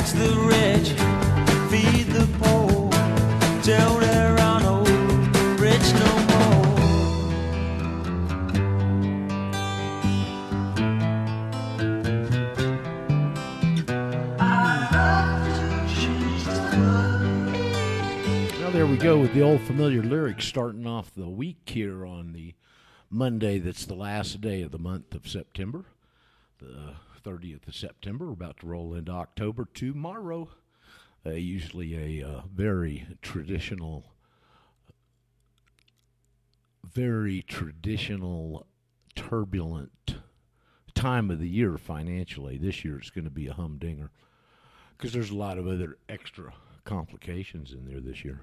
tax the rich, feed the poor, there are no rich no more. Well, there we go with the old familiar lyrics starting off the week here on the Monday that's the last day of the month of September, the 30th of September. We're about to roll into October tomorrow. Uh, usually a uh, very traditional, very traditional, turbulent time of the year financially. This year it's going to be a humdinger because there's a lot of other extra complications in there this year.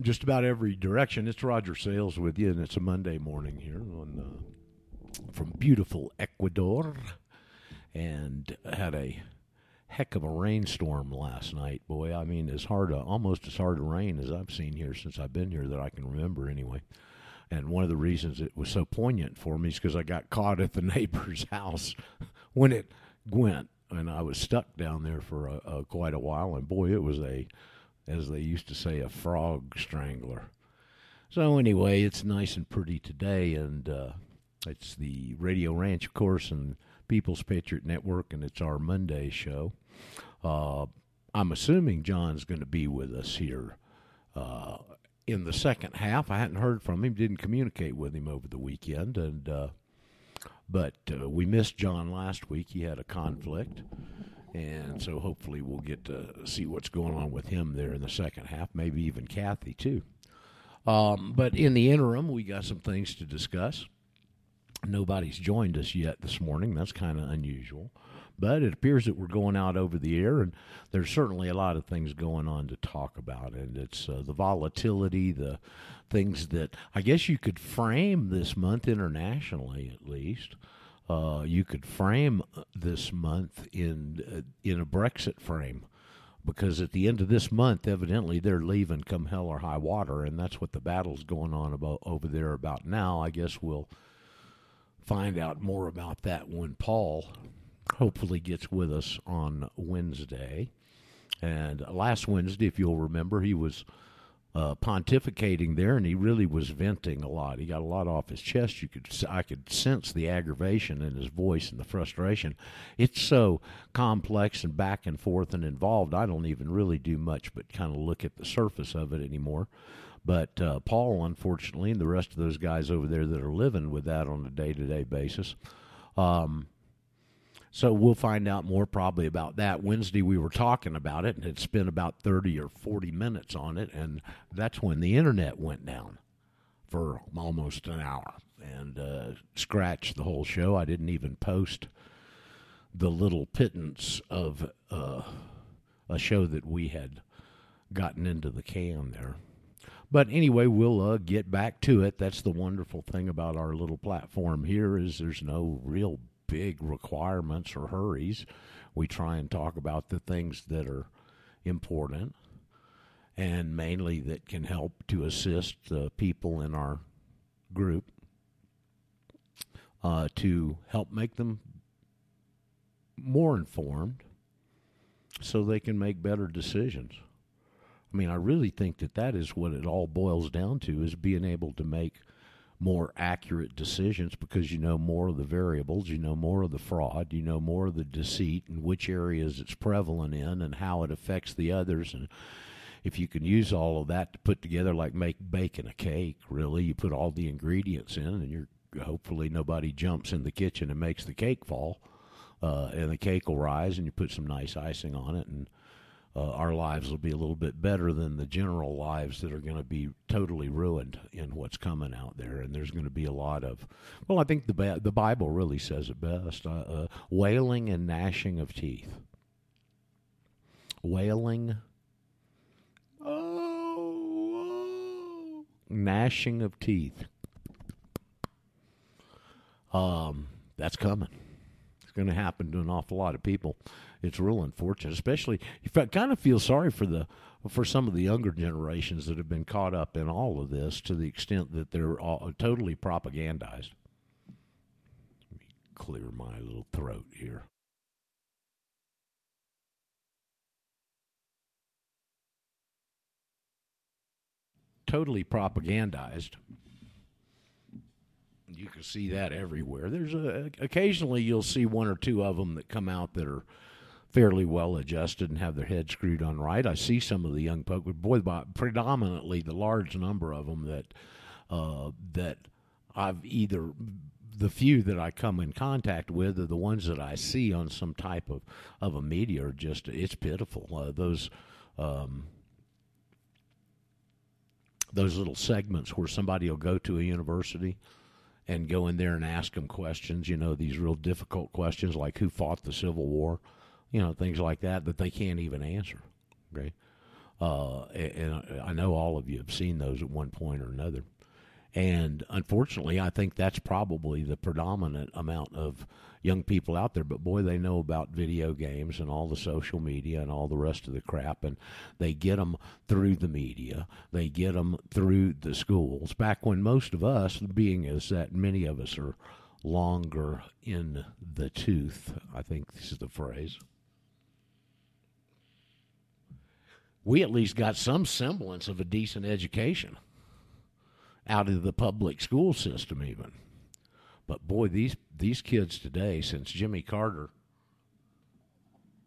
Just about every direction. It's Roger Sales with you, and it's a Monday morning here on uh, from beautiful Ecuador, and had a heck of a rainstorm last night. Boy, I mean, as hard, a, almost as hard a rain as I've seen here since I've been here that I can remember, anyway. And one of the reasons it was so poignant for me is because I got caught at the neighbor's house when it went and I was stuck down there for a, a, quite a while. And boy, it was a, as they used to say, a frog strangler. So anyway, it's nice and pretty today, and uh, it's the Radio Ranch, of course, and People's Patriot Network, and it's our Monday show. Uh, I'm assuming John's going to be with us here uh, in the second half. I hadn't heard from him, didn't communicate with him over the weekend, and uh, but uh, we missed John last week. He had a conflict. And so hopefully we'll get to see what's going on with him there in the second half, maybe even Kathy too. Um, but in the interim, we got some things to discuss. Nobody's joined us yet this morning. That's kind of unusual. But it appears that we're going out over the air, and there's certainly a lot of things going on to talk about. And it's uh, the volatility, the things that I guess you could frame this month internationally, at least. Uh, you could frame this month in uh, in a Brexit frame, because at the end of this month, evidently they're leaving come hell or high water, and that's what the battle's going on about over there about now. I guess we'll find out more about that when Paul hopefully gets with us on Wednesday. And last Wednesday, if you'll remember, he was uh, pontificating there, and he really was venting a lot. He got a lot off his chest. You could, I could sense the aggravation in his voice and the frustration. It's so complex and back and forth and involved. I don't even really do much but kind of look at the surface of it anymore. But uh, Paul, unfortunately, and the rest of those guys over there that are living with that on a day to day basis. Um, so we'll find out more probably about that. Wednesday we were talking about it and had spent about 30 or 40 minutes on it, and that's when the internet went down for almost an hour and uh, scratched the whole show. I didn't even post the little pittance of uh, a show that we had gotten into the can there. But anyway, we'll uh, get back to it. That's the wonderful thing about our little platform here is there's no real big requirements or hurries. We try and talk about the things that are important and mainly that can help to assist the people in our group uh, to help make them more informed so they can make better decisions. I mean, I really think that that is what it all boils down to is being able to make more accurate decisions because you know more of the variables, you know more of the fraud, you know more of the deceit and which areas it's prevalent in and how it affects the others and if you can use all of that to put together like make baking a cake, really, you put all the ingredients in and you're hopefully nobody jumps in the kitchen and makes the cake fall. Uh, and the cake will rise and you put some nice icing on it and uh, our lives will be a little bit better than the general lives that are going to be totally ruined in what's coming out there. And there's going to be a lot of, well, I think the the Bible really says it best: uh, uh, wailing and gnashing of teeth. Wailing, oh, gnashing of teeth. Um, that's coming. It's going to happen to an awful lot of people it's real unfortunate. Especially, if I kind of feel sorry for the for some of the younger generations that have been caught up in all of this to the extent that they're all, totally propagandized. Let me clear my little throat here. Totally propagandized you can see that everywhere. There's a, occasionally you'll see one or two of them that come out that are fairly well adjusted and have their head screwed on right. I see some of the young folk, but boy, predominantly the large number of them that uh, that I've either the few that I come in contact with are the ones that I see on some type of of a media are just it's pitiful. Uh, those um, those little segments where somebody will go to a university and go in there and ask them questions, you know, these real difficult questions like who fought the Civil War, you know, things like that that they can't even answer. Okay. Uh, and I know all of you have seen those at one point or another. And unfortunately, I think that's probably the predominant amount of young people out there. But boy, they know about video games and all the social media and all the rest of the crap. And they get them through the media, they get them through the schools. Back when most of us, being is that many of us are longer in the tooth, I think this is the phrase. We at least got some semblance of a decent education out of the public school system even. But boy, these these kids today, since Jimmy Carter,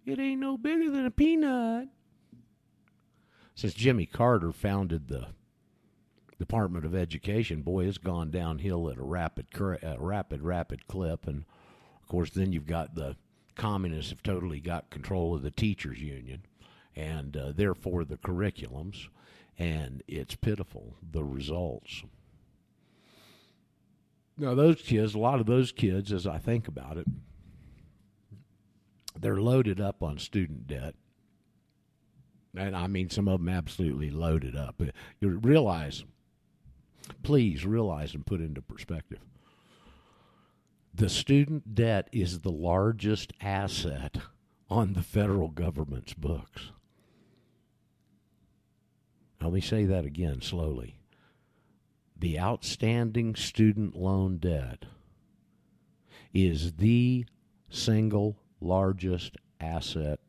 it ain't no bigger than a peanut. Since Jimmy Carter founded the Department of Education, boy, it's gone downhill at a rapid, a rapid, rapid clip. And of course, then you've got the communists have totally got control of the teachers' union, and uh, therefore the curriculums and it's pitiful the results. Now, those kids, a lot of those kids, as I think about it, they're loaded up on student debt. And I mean, some of them absolutely loaded up. You realize, please realize and put into perspective. The student debt is the largest asset on the federal government's books. Let me say that again slowly. The outstanding student loan debt is the single largest asset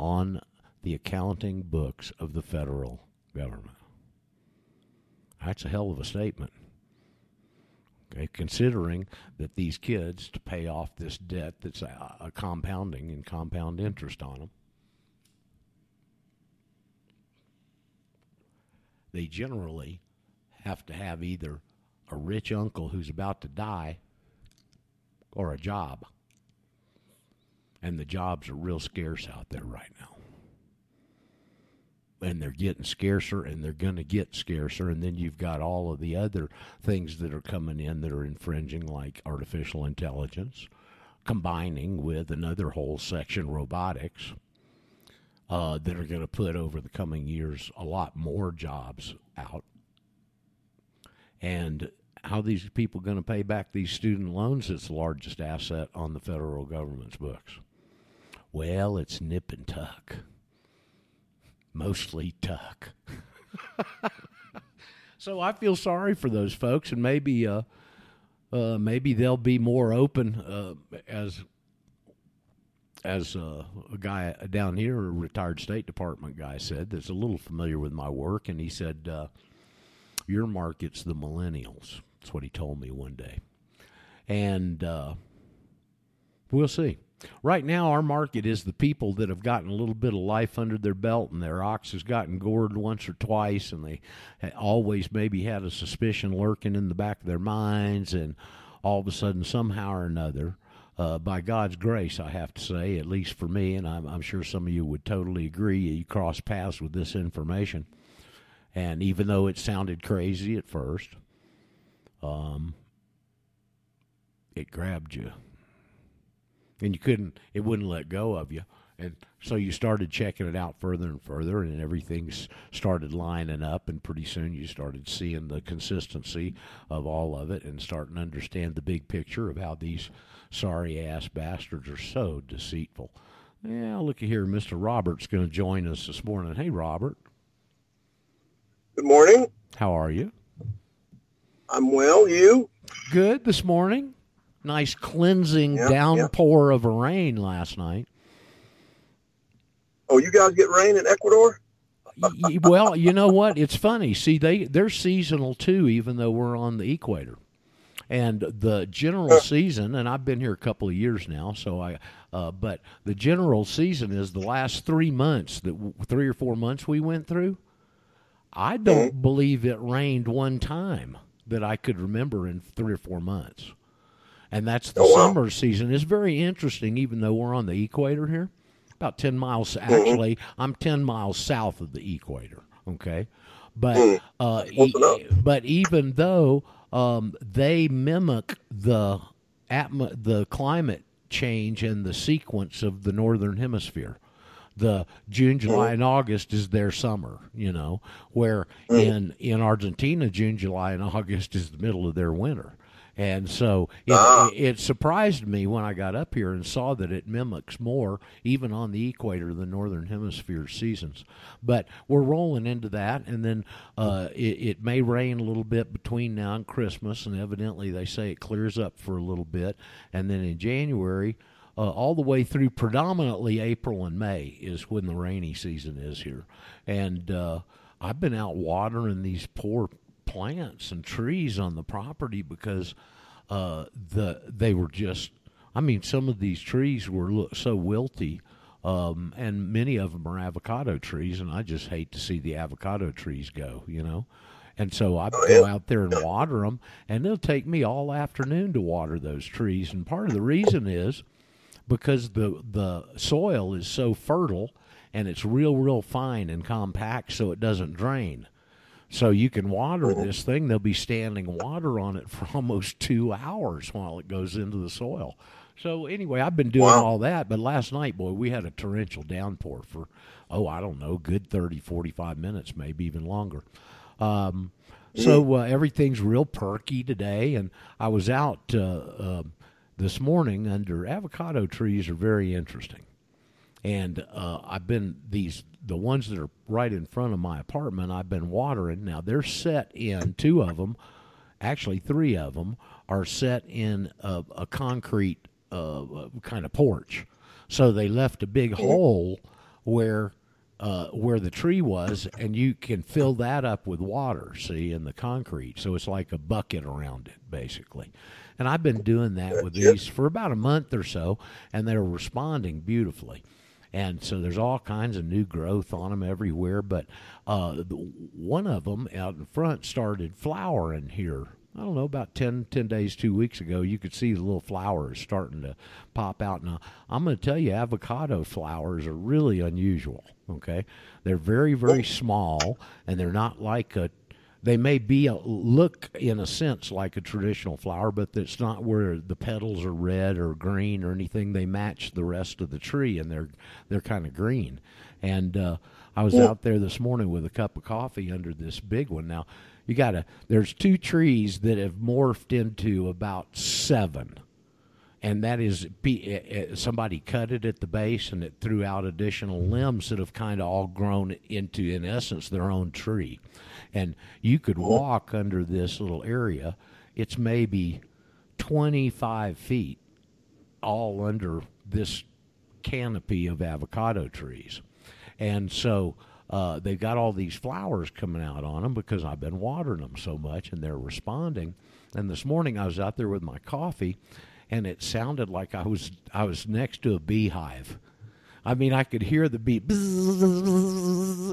on the accounting books of the federal government. That's a hell of a statement. Okay, considering that these kids to pay off this debt that's a, a compounding and compound interest on them they generally have to have either a rich uncle who's about to die or a job. And the jobs are real scarce out there right now. And they're getting scarcer and they're going to get scarcer. And then you've got all of the other things that are coming in that are infringing, like artificial intelligence, combining with another whole section, robotics uh, that are going to put over the coming years a lot more jobs out. And how these people going to pay back these student loans that's the largest asset on the federal government's books? Well, it's nip and tuck. Mostly tuck. so I feel sorry for those folks, and maybe uh, uh, maybe they'll be more open uh, as as a guy down here, a retired State Department guy said, that's a little familiar with my work, and he said, uh, "Your market's the millennials." That's what he told me one day, and uh, we'll see. Right now, our market is the people that have gotten a little bit of life under their belt, and their ox has gotten gored once or twice, and they always maybe had a suspicion lurking in the back of their minds, and all of a sudden, somehow or another uh, by God's grace, I have to say, at least for me, and I'm, I'm sure some of you would totally agree, you cross paths with this information. And even though it sounded crazy at first, um, it grabbed you. And you couldn't, it wouldn't let go of you. And so you started checking it out further and further, and everything started lining up. And pretty soon you started seeing the consistency of all of it and starting to understand the big picture of how these sorry ass bastards are so deceitful. Yeah, looky here. Mr. Robert's going to join us this morning. Hey, Robert. Good morning. How are you? I'm well. You? Good this morning. Nice cleansing downpour of rain last night. Oh, you guys get rain in Ecuador? well, you know what? It's funny. See, they they're seasonal too, even though we're on the equator. And the general season, and I've been here a couple of years now, so I. Uh, but the general season is the last three months that w- three or four months we went through. I don't believe it rained one time that I could remember in three or four months. And that's the Oh, wow. summer season. It's very interesting, even though we're on the equator here. About 10 miles, actually, I'm 10 miles south of the equator, okay? But, uh, e- but even though um, they mimic the, atmo- the climate change and the sequence of the northern hemisphere. The June, July, and August is their summer, you know, where in in Argentina, June, July, and August is the middle of their winter. And so it, Ah. it surprised me when I got up here and saw that it mimics more, even on the equator, the northern hemisphere seasons. But we're rolling into that, and then uh, it, it may rain a little bit between now and Christmas, and evidently they say it clears up for a little bit, and then in January uh, all the way through predominantly April and May is when the rainy season is here. And uh, I've been out watering these poor plants and trees on the property because uh, the they were just. I mean, some of these trees were look so wilty. Um, and many of them are avocado trees, and I just hate to see the avocado trees go, you know. And so I Oh, go out there and water them, and it'll take me all afternoon to water those trees. And part of the reason is because the the soil is so fertile and it's real real fine and compact so it doesn't drain so you can water this thing. There'll be standing water on it for almost two hours while it goes into the soil. So anyway i've been doing Wow. all that but last night boy we had a torrential downpour for oh i don't know good 30 45 minutes maybe even longer. Um, so uh, everything's real perky today, and I was out uh, uh, this morning under avocado trees are very interesting, and uh, I've been these the ones that are right in front of my apartment. I've been watering. Now they're set in two of them, actually three of them are set in a, a concrete uh, kind of porch, so they left a big hole where uh, where the tree was, and you can fill that up with water, see, in the concrete. So it's like a bucket around it, basically. And I've been doing that with these for about a month or so, and they're responding beautifully. And so there's all kinds of new growth on them everywhere. But uh, one of them out in front started flowering here. I don't know, about 10, 10 days, two weeks ago, you could see the little flowers starting to pop out. Now, I'm going to tell you, avocado flowers are really unusual. Okay, they're very, very small, and they're not like a. They may be a look in a sense like a traditional flower, but it's not where the petals are red or green or anything. They match the rest of the tree, and they're they're kind of green. And uh, I was out there this morning with a cup of coffee under this big one. Now, you got to. There's two trees that have morphed into about seven and that is be, uh, uh, somebody cut it at the base and it threw out additional limbs that have kind of all grown into in essence their own tree and you could walk under this little area it's maybe 25 feet all under this canopy of avocado trees and so uh, they've got all these flowers coming out on them because I've been watering them so much and they're responding. And this morning I was out there with my coffee, and it sounded like I was I was next to a beehive. I mean, I could hear the bzzz,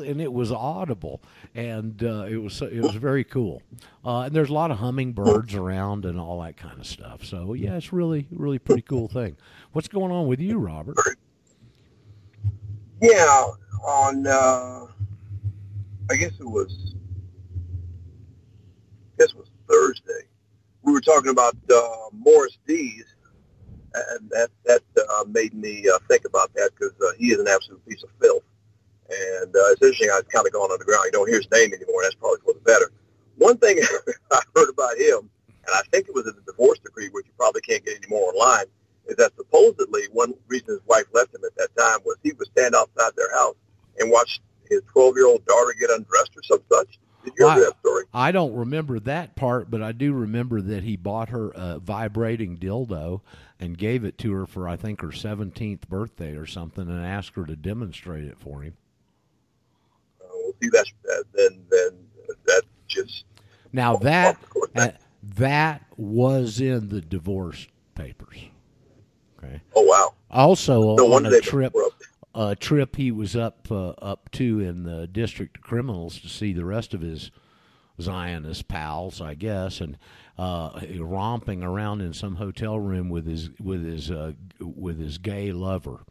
and it was audible, and uh, it was it was very cool. Uh, and there's a lot of hummingbirds around and all that kind of stuff. So yeah, it's really really pretty cool thing. What's going on with you, Robert? Yeah, on uh, I guess it was I guess it was Thursday. We were talking about uh, Morris and that that uh, made me uh, think about that because uh, he is an absolute piece of filth. And uh, it's interesting. I've kind of gone underground. You don't hear his name anymore. And that's probably for the better. One thing I heard about him, and I think it was in the divorce decree, which you probably can't get anymore online, is that supposedly one reason his wife left him at that time was he would stand outside their house and watch his 12-year-old daughter get undressed or some such. Did you hear Wow. that story? I don't remember that part, but I do remember that he bought her a vibrating dildo and gave it to her for I think her 17th birthday or something and asked her to demonstrate it for him. Uh, see, that's uh, then then that's just Now off that uh, that was in the divorce papers. Okay. oh wow. Also No on a trip a trip he was up uh, up to in the district of criminals to see the rest of his Zionist pals, I guess, and uh, romping around in some hotel room with his with his uh, with his gay lover.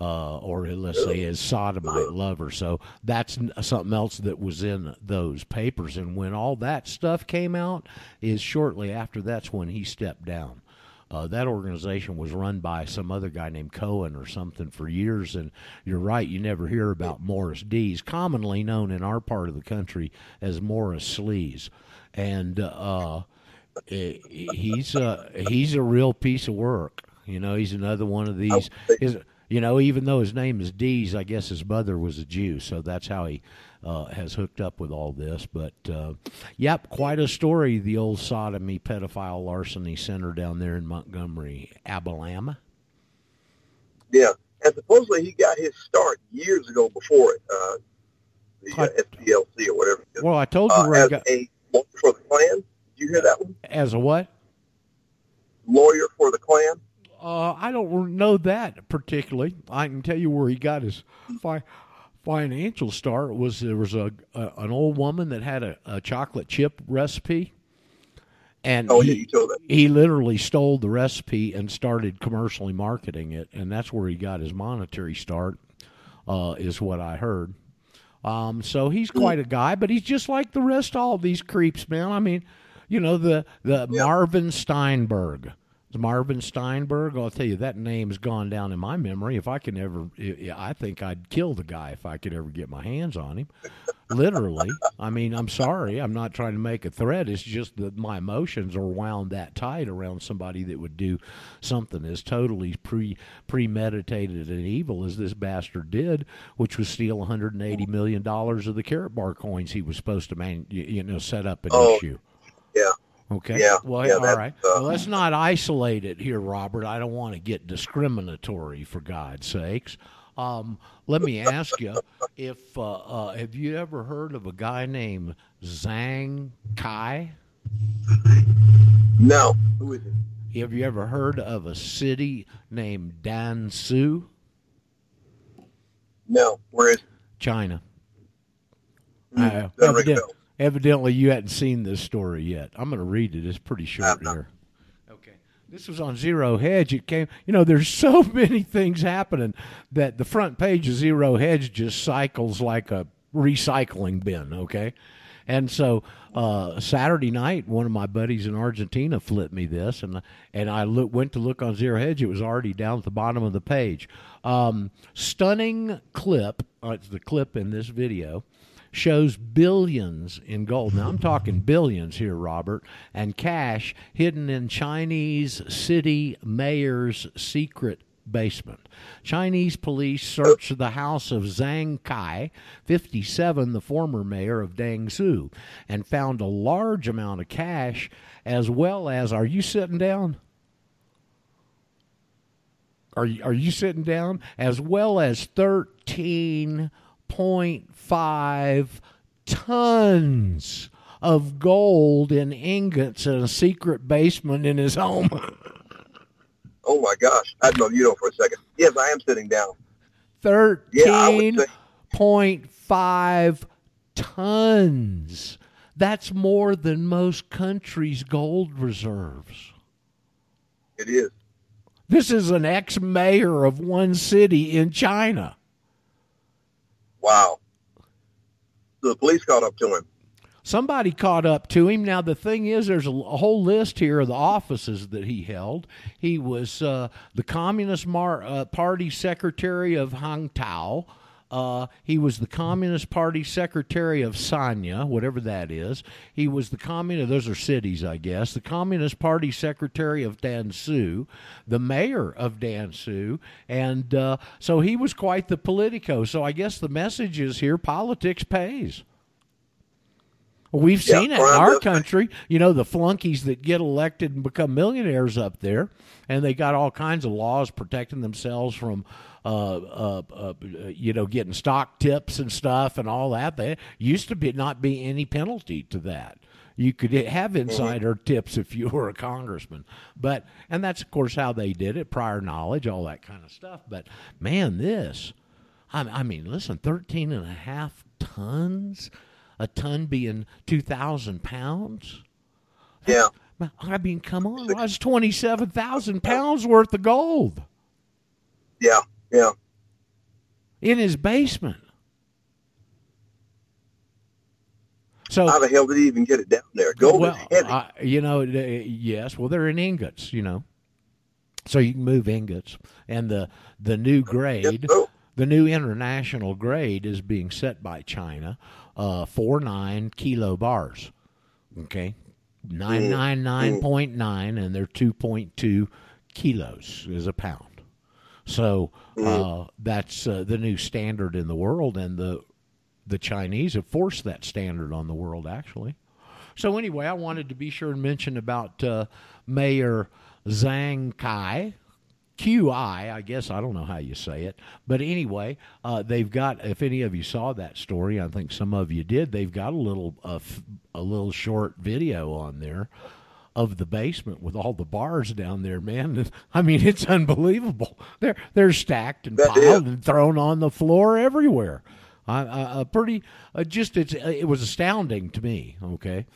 Uh, or let's say his sodomite lover. So that's something else that was in those papers. And when all that stuff came out, is shortly after that's when he stepped down. Uh, that organization was run by some other guy named Cohen or something for years, and you're right, you never hear about Morris Dees, commonly known in our part of the country as Morris Sleaze, and uh, eh, he's a he's a real piece of work. You know, he's another one of these. His, you know, even though his name is Dees, I guess his mother was a Jew, so that's how he uh, has hooked up with all this. But uh, yep, quite a story. The old sodomy, pedophile, larceny center down there in Montgomery, Alabama. Yeah, and supposedly he got his start years ago before it, uh, the uh, SPLC or whatever. Well, I told you Uh, where I as got a lawyer for the Klan. Did you hear that one? as a what? Lawyer for the Klan. Uh, I don't know that particularly. I can tell you where he got his fi- financial start was there was a, a an old woman that had a, a chocolate chip recipe, and Oh he, yeah, you told he literally stole the recipe and started commercially marketing it, and that's where he got his monetary start. Uh, is what I heard. Um, so he's quite a guy, but he's just like the rest of all these creeps, man. I mean, you know the the Yeah. Marvin Steinberg. Marvin Steinberg. I'll tell you that name's gone down in my memory. If I can ever, I I think I'd kill the guy if I could ever get my hands on him. Literally. I mean, I'm sorry. I'm not trying to make a threat. It's just that my emotions are wound that tight around somebody that would do something as totally pre premeditated and evil as this bastard did, which was steal 180 million dollars of the Karatbars coins he was supposed to man, you, you know, set up and Oh, issue. Yeah. Okay. Yeah, Well, yeah, all right. uh, well, let's not isolate it here, Robert. I don't want to get discriminatory, for God's sakes. Um, let me ask you: If uh, uh, have you ever heard of a guy named Zhang Kai? No. Who is it? Have you ever heard of a city named Dansu, No. Where is? it? China? Hmm, Uh, doesn't ring a evident- bell. evidently, you hadn't seen this story yet. I'm going to read it. It's pretty short here. Okay. This was on Zero Hedge. It came, you know, there's so many things happening that the front page of Zero Hedge just cycles like a recycling bin, okay? And so uh, Saturday night, one of my buddies in Argentina flipped me this, and and I look, went to look on Zero Hedge. It was already down at the bottom of the page. Um, stunning clip. Uh, it's the clip in this video shows billions in gold. Now I'm talking billions here, Robert, and cash hidden in Chinese city mayor's secret basement. Chinese police searched the house of Zhang Kai, 57, the former mayor of Danzhou, and found a large amount of cash as well as are you sitting down? Are you, are you sitting down? As well as 13.5 tons of gold in ingots in a secret basement in his home. Oh my gosh. I don't know you know for a second. Yes, I am sitting down. Yeah, say. 13.5 tons. That's more than most countries' gold reserves. It is. This is an ex mayor of one city in China. Wow. The police caught up to him. Somebody caught up to him. Now, the thing is, there's a, a whole list here of the offices that he held. He was uh, the Communist Mar- uh, Party Secretary of Hangtao. Uh, he was the Communist Party Secretary of Sanya, whatever that is. He was the Communist, those are cities, I guess. The Communist Party Secretary of Dansu, the mayor of Dansu. And uh, so he was quite the politico. So I guess the message is here politics pays. We've Yeah, seen it in our country. You know, the flunkies that get elected and become millionaires up there, and they got all kinds of laws protecting themselves from, uh, uh, uh, you know, getting stock tips and stuff and all that. There used to be not be any penalty to that. You could have insider tips if you were a congressman, but and that's of course how they did it, prior knowledge, all that kind of stuff. But man, this, I, I mean, listen, 13 and a half tons, a ton being 2,000 pounds. Yeah. I mean, come on, that's 27,000 pounds worth of gold Yeah. Yeah. in his basement. So How the hell did he even get it down there? Gold well, is heavy. I, you know, yes. Well, they're in ingots, you know, so you can move ingots, and the the new grade, so. the new international grade is being set by China, uh, four nine kilo bars, okay, nine nine nine point nine, and they're two point two kilos is a pound. So uh, that's uh, the new standard in the world, and the the Chinese have forced that standard on the world, actually. So anyway, I wanted to be sure and mention about uh, Mayor Zhang Kai. QI, I guess I don't know how you say it, but anyway, uh, they've got. If any of you saw that story, I think some of you did. They've got a little uh, a little short video on there of the basement with all the bars down there, man. I mean, it's unbelievable. They're they're stacked and That piled is. and thrown on the floor everywhere. I, I, a pretty, uh, just it's it was astounding to me. Okay,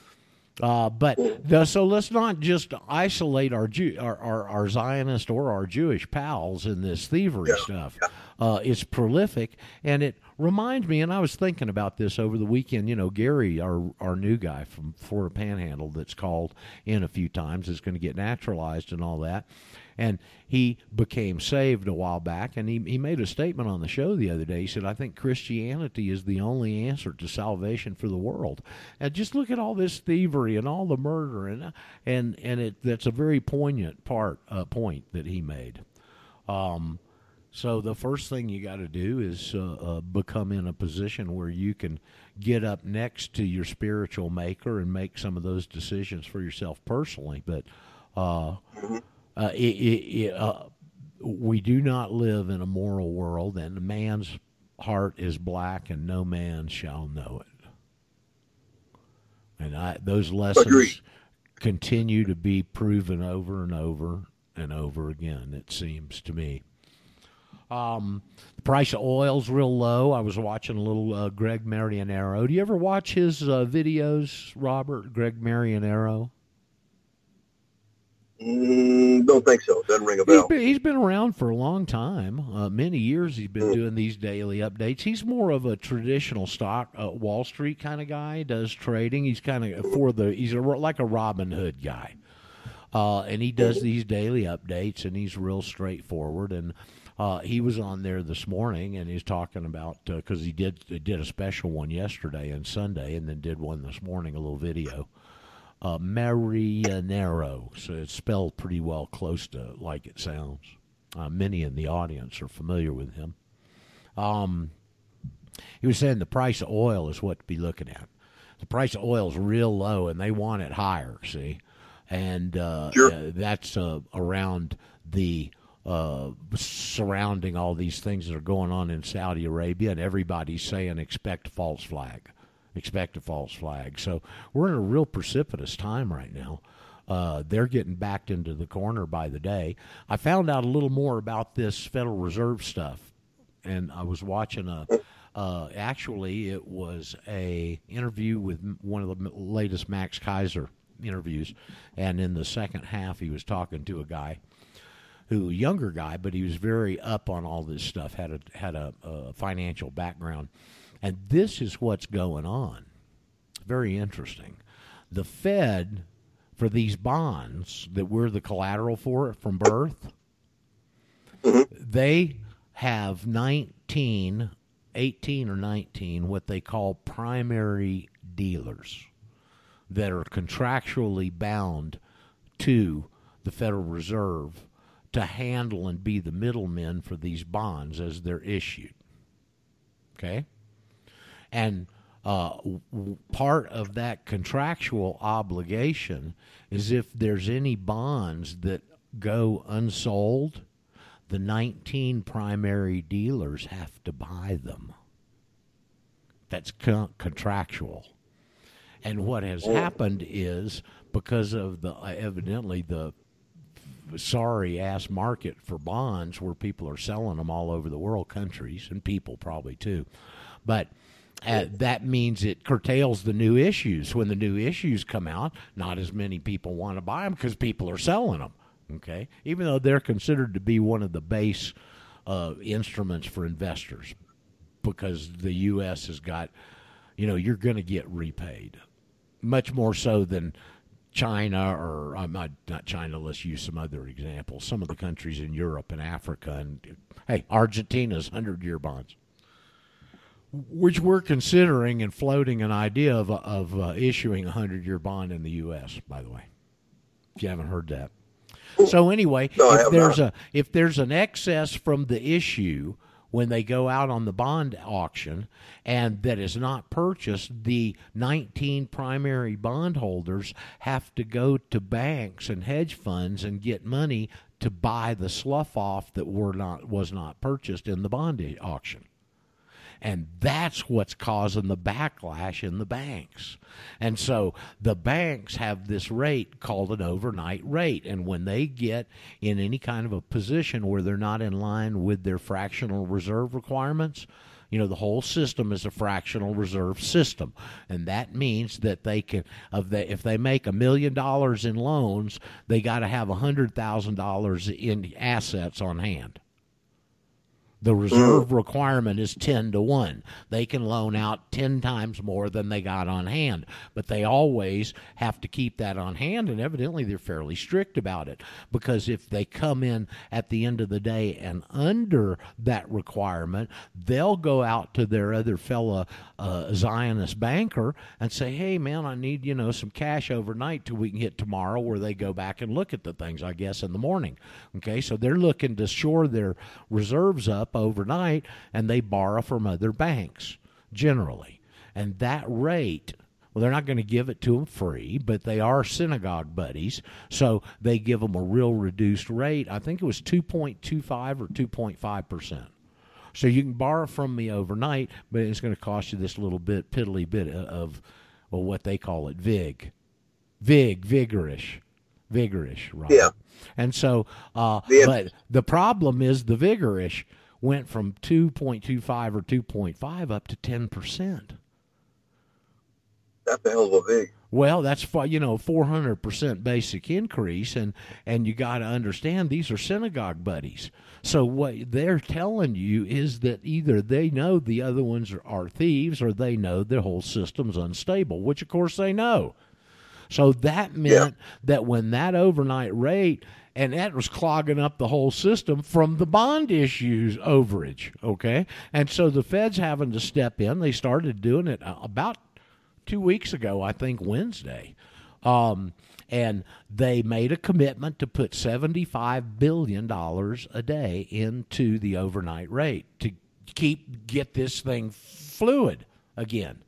uh, but the, so let's not just isolate our, Jew, our, our our Zionist or our Jewish pals in this thievery stuff. Uh, it's prolific, and it reminds me. And I was thinking about this over the weekend. You know, Gary, our our new guy from Florida Panhandle, that's called in a few times, is going to get naturalized and all that. And he became saved a while back, and he, he made a statement on the show the other day. He said, I think Christianity is the only answer to salvation for the world. And just look at all this thievery and all the murder, and, and, and it, that's a very poignant part uh, point that he made. Um, so the first thing you got to do is uh, uh, become in a position where you can get up next to your spiritual maker and make some of those decisions for yourself personally. But uh, uh, it, it, uh, we do not live in a moral world, and a man's heart is black, and no man shall know it. And I, those lessons Agreed. continue to be proven over and over and over again. It seems to me. Um, the price of oil's real low. I was watching a little uh, Greg Mannarino. Do you ever watch his uh, videos, Robert? Greg Mannarino. Mm, don't think so. Doesn't ring a He's bell. been, he's been around for a long time, uh, many years. He's been doing these daily updates. He's more of a traditional stock uh, Wall Street kind of guy. Does trading. He's kind of for the. He's a, like a Robin Hood guy, uh, and he does these daily updates, and he's real straightforward. And uh, he was on there this morning, and he's talking about because he did did a special one yesterday and Sunday, and then did one this morning, a little video uh, Mannarino. So it's spelled pretty well close to like it sounds. Uh, many in the audience are familiar with him. Um, he was saying the price of oil is what to be looking at. The price of oil is real low, and they want it higher. See, and uh, Sure. uh, that's uh, around the uh, surrounding all these things that are going on in Saudi Arabia, and everybody's saying expect false flag, expect a false flag. So we're in a real precipitous time right now. Uh, they're getting backed into the corner by the day. I found out a little more about this Federal Reserve stuff, and I was watching a. Uh, actually, it was a interview with one of the latest Max Keiser interviews, and in the second half, he was talking to a guy who younger guy, but he was very up on all this stuff. had a had a, a financial background, and this is what's going on. Very interesting. The Fed for these bonds that we're the collateral for from birth, they have 19, 18 or 19, what they call primary dealers that are contractually bound to the Federal Reserve to handle and be the middlemen for these bonds as they're issued. Okay? And uh, w- part of that contractual obligation is if there's any bonds that go unsold, the 19 primary dealers have to buy them. That's con- contractual. And what has happened is because of the evidently the sorry ass market for bonds where people are selling them all over the world, countries and people probably too. But uh, that means it curtails the new issues. When the new issues come out, not as many people want to buy them because people are selling them. Okay, even though they're considered to be one of the base uh, instruments for investors, because the U.S. has got, you know, you're going to get repaid, much more so than China or not, not China. Let's use some other examples. Some of the countries in Europe and Africa, and hey, Argentina's hundred-year bonds which we're considering and floating an idea of, of uh, issuing a hundred year bond in the U.S. By the way, if you haven't heard that. So anyway, No, if there's not. a if there's an excess from the issue when they go out on the bond auction and that is not purchased, the 19 primary bondholders have to go to banks and hedge funds and get money to buy the slough off that were not was not purchased in the bond auction. And that's what's causing the backlash in the banks. And so the banks have this rate called an overnight rate. And when they get in any kind of a position where they're not in line with their fractional reserve requirements, you know, the whole system is a fractional reserve system. And that means that they can, of the, if they make a million dollars in loans, they got to have a hundred thousand dollars in assets on hand. The reserve requirement is 10 to 1. They can loan out 10 times more than they got on hand, but they always have to keep that on hand, and evidently they're fairly strict about it because if they come in at the end of the day and under that requirement, they'll go out to their other fellow uh, Zionist banker and say, hey, man, I need, you know, some cash overnight till we can hit tomorrow where they go back and look at the things, I guess, in the morning. Okay, so they're looking to shore their reserves up overnight and they borrow from other banks generally. And that rate, well, they're not going to give it to them free, but they are synagogue buddies. So they give them a real reduced rate. I think it was 2.25 or 2.5%. So you can borrow from me overnight, but it's going to cost you this little bit, piddly bit of, well, what they call it, VIG. VIG, vigorish. Vigorish, right? Yeah. And so, uh, The- but the problem is the vigorish went from 2.25 or 2.5 up to 10%. That's a hell of a vig. Well, that's you know 400% basic increase and and you got to understand these are synagogue buddies. So what they're telling you is that either they know the other ones are, are thieves or they know the whole system's unstable, which of course they know. So that meant that when that overnight rate and that was clogging up the whole system from the bond issues overage, okay? And so the Fed's having to step in. They started doing it uh, about two weeks ago, I think Wednesday. Um, and they made a commitment to put $75 billion a day into the overnight rate to keep get this thing fluid again.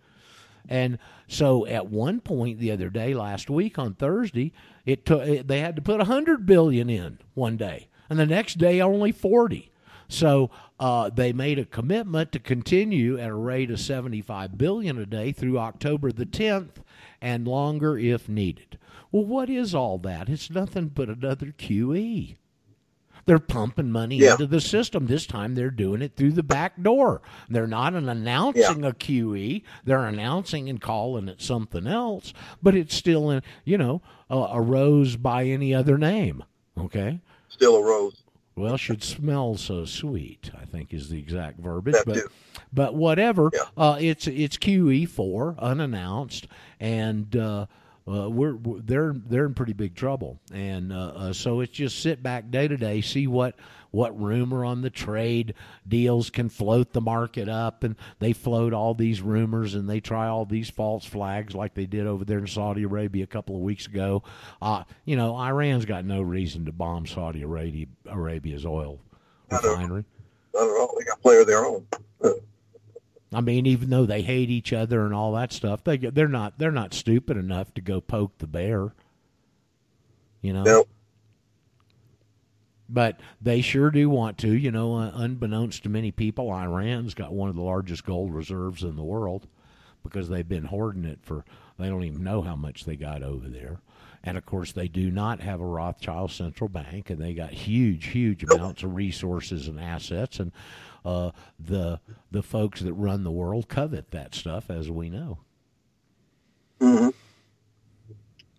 And so at one point the other day, last week on Thursday, it took they had to put 100 billion in one day, and the next day only 40. So uh, they made a commitment to continue at a rate of 75 billion a day through October the 10th and longer if needed. Well, what is all that? It's nothing but another QE. They're pumping money Yeah. into the system. This time they're doing it through the back door. They're not an announcing a QE. They're announcing and calling it something else, but it's still, in, you know, a, a rose by any other name. Okay. Still a rose. Well, should smell so sweet. I think is the exact verbiage, That but too. but whatever. Yeah. Uh, it's it's QE four unannounced, and uh, uh, we're, we're they're they're in pretty big trouble, and uh, uh, so it's just sit back day to day, see what what rumor on the trade deals can float the market up, and they float all these rumors and they try all these false flags like they did over there in Saudi Arabia a couple of weeks ago. Uh, you know, Iran's got no reason to bomb Saudi Arabia Arabia's oil refinery. Not at all. They got plenty of their own. I mean, even though they hate each other and all that stuff, they they're not they're not stupid enough to go poke the bear. You know. No. But they sure do want to. You know, uh, unbeknownst to many people, Iran's got one of the largest gold reserves in the world because they've been hoarding it for. They don't even know how much they got over there. And of course, they do not have a Rothschild central bank, and they got huge, huge amounts of resources and assets. And uh, the the folks that run the world covet that stuff, as we know. hmm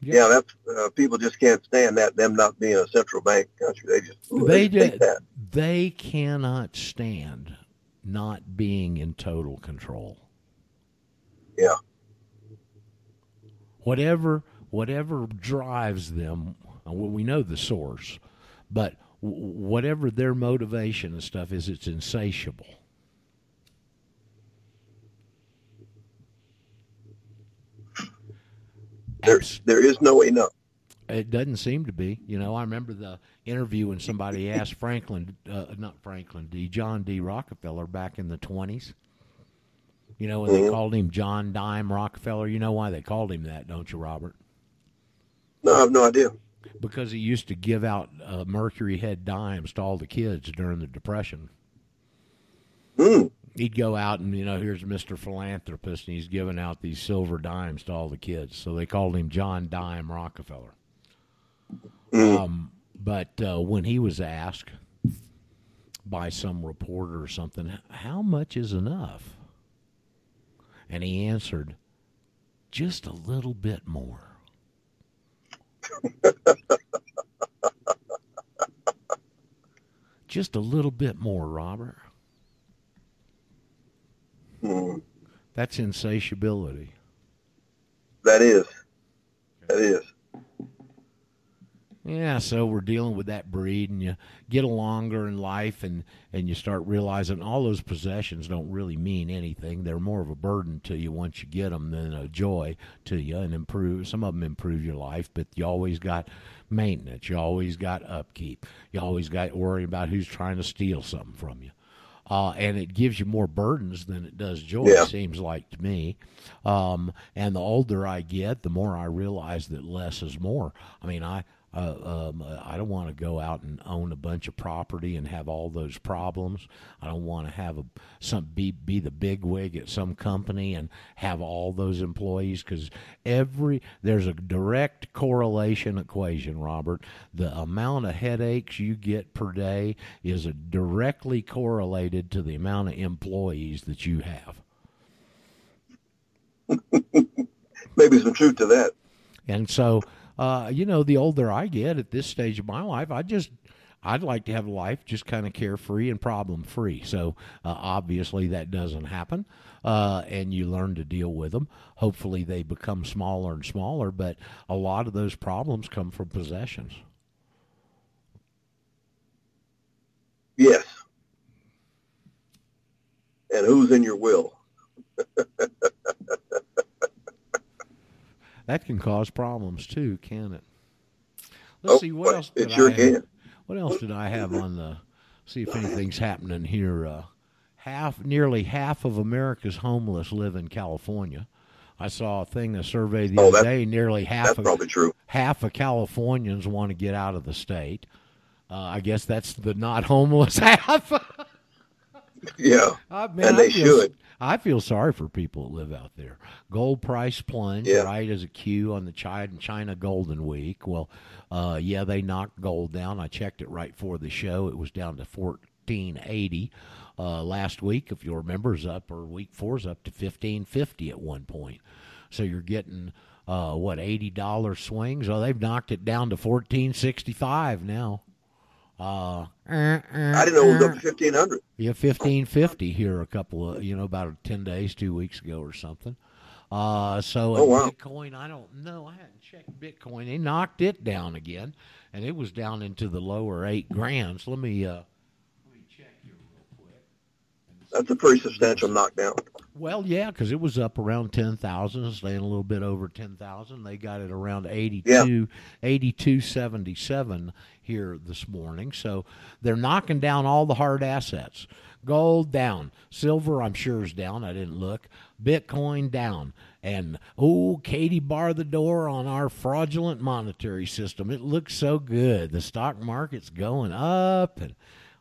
Yeah. Yeah, that's uh, people just can't stand that them not being a central bank country. They just ooh, They that. They cannot stand not being in total control. Yeah. Whatever whatever drives them, well, we know the source, but whatever their motivation and stuff is, it's insatiable. There, there is no enough. It doesn't seem to be. You know, I remember the interview when somebody asked Franklin, uh, not Franklin D, John D. Rockefeller back in the 20s. You know, when they Mhm. called him John Dime Rockefeller. You know why they called him that, don't you, Robert? No, I have no idea. Because he used to give out uh, Mercury head dimes to all the kids during the Depression. Hmm. He'd go out and, you know, here's Mr. Philanthropist, and he's giving out these silver dimes to all the kids. So they called him John Dime Rockefeller. Mm. Um, but uh, when he was asked by some reporter or something, how much is enough? And he answered, just a little bit more. just a little bit more, Robert. Mm. That's insatiability. That is. That is. Yeah, so we're dealing with that breed, and you get longer in life, and and you start realizing all those possessions don't really mean anything. They're more of a burden to you once you get them than a joy to you, and improve. Some of them improve your life, but you always got maintenance. You always got upkeep. You always got worrying about who's trying to steal something from you. Uh, and it gives you more burdens than it does joy. Yeah. Seems like to me. Um, and the older I get, the more I realize that less is more. I mean, I uh, um, I don't want to go out and own a bunch of property and have all those problems. I don't want to have a some be be the big wig at some company and have all those employees because every there's a direct correlation equation, Robert. The amount of headaches you get per day is a directly correlated to the amount of employees that you have. Maybe some truth to that. And so, uh, you know, the older I get at this stage of my life, I just I'd like to have life just kind of carefree and problem free. So uh, obviously that doesn't happen, uh, and you learn to deal with them. Hopefully they become smaller and smaller, but a lot of those problems come from possessions. Yes. And who's in your will? That can cause problems too, can it? Let's Oh, see what else. did I have? What else did I have on the? See if anything's happening here. Uh, half, nearly half of America's homeless live in California. I saw a thing, a survey the Oh, other day. Nearly half of probably true. half of Californians want to get out of the state. Uh, I guess that's the not homeless half. Yeah. I, man, And I they feel, should. I feel sorry for people that live out there. Gold price plunge Yeah. right as a cue on the China, China Golden Week. Well, uh, yeah, they knocked gold down. I checked it right for the show. It was down to fourteen eighty. Uh, last week, if you remember, is up or week four's up to fifteen fifty at one point. So you're getting uh, what eighty dollar swings. Oh, they've knocked it down to fourteen sixty five now. Uh, I didn't know it was up to fifteen hundred. yeah, fifteen fifty here a couple of you know about ten days, two weeks ago or something. Uh, so Oh, wow. Bitcoin, I don't know. I hadn't checked Bitcoin. They knocked it down again, and it was down into the lower eight grands. Let me uh, let me check here real quick. That's a pretty substantial knockdown. Well, yeah, because it was up around 10,000, staying a little bit over 10,000. They got it around 82, 82.77 here this morning. So they're knocking down all the hard assets. Gold down. Silver, I'm sure, is down. I didn't look. Bitcoin down. And, oh, Katie bar the door on our fraudulent monetary system. It looks so good. The stock market's going up. And,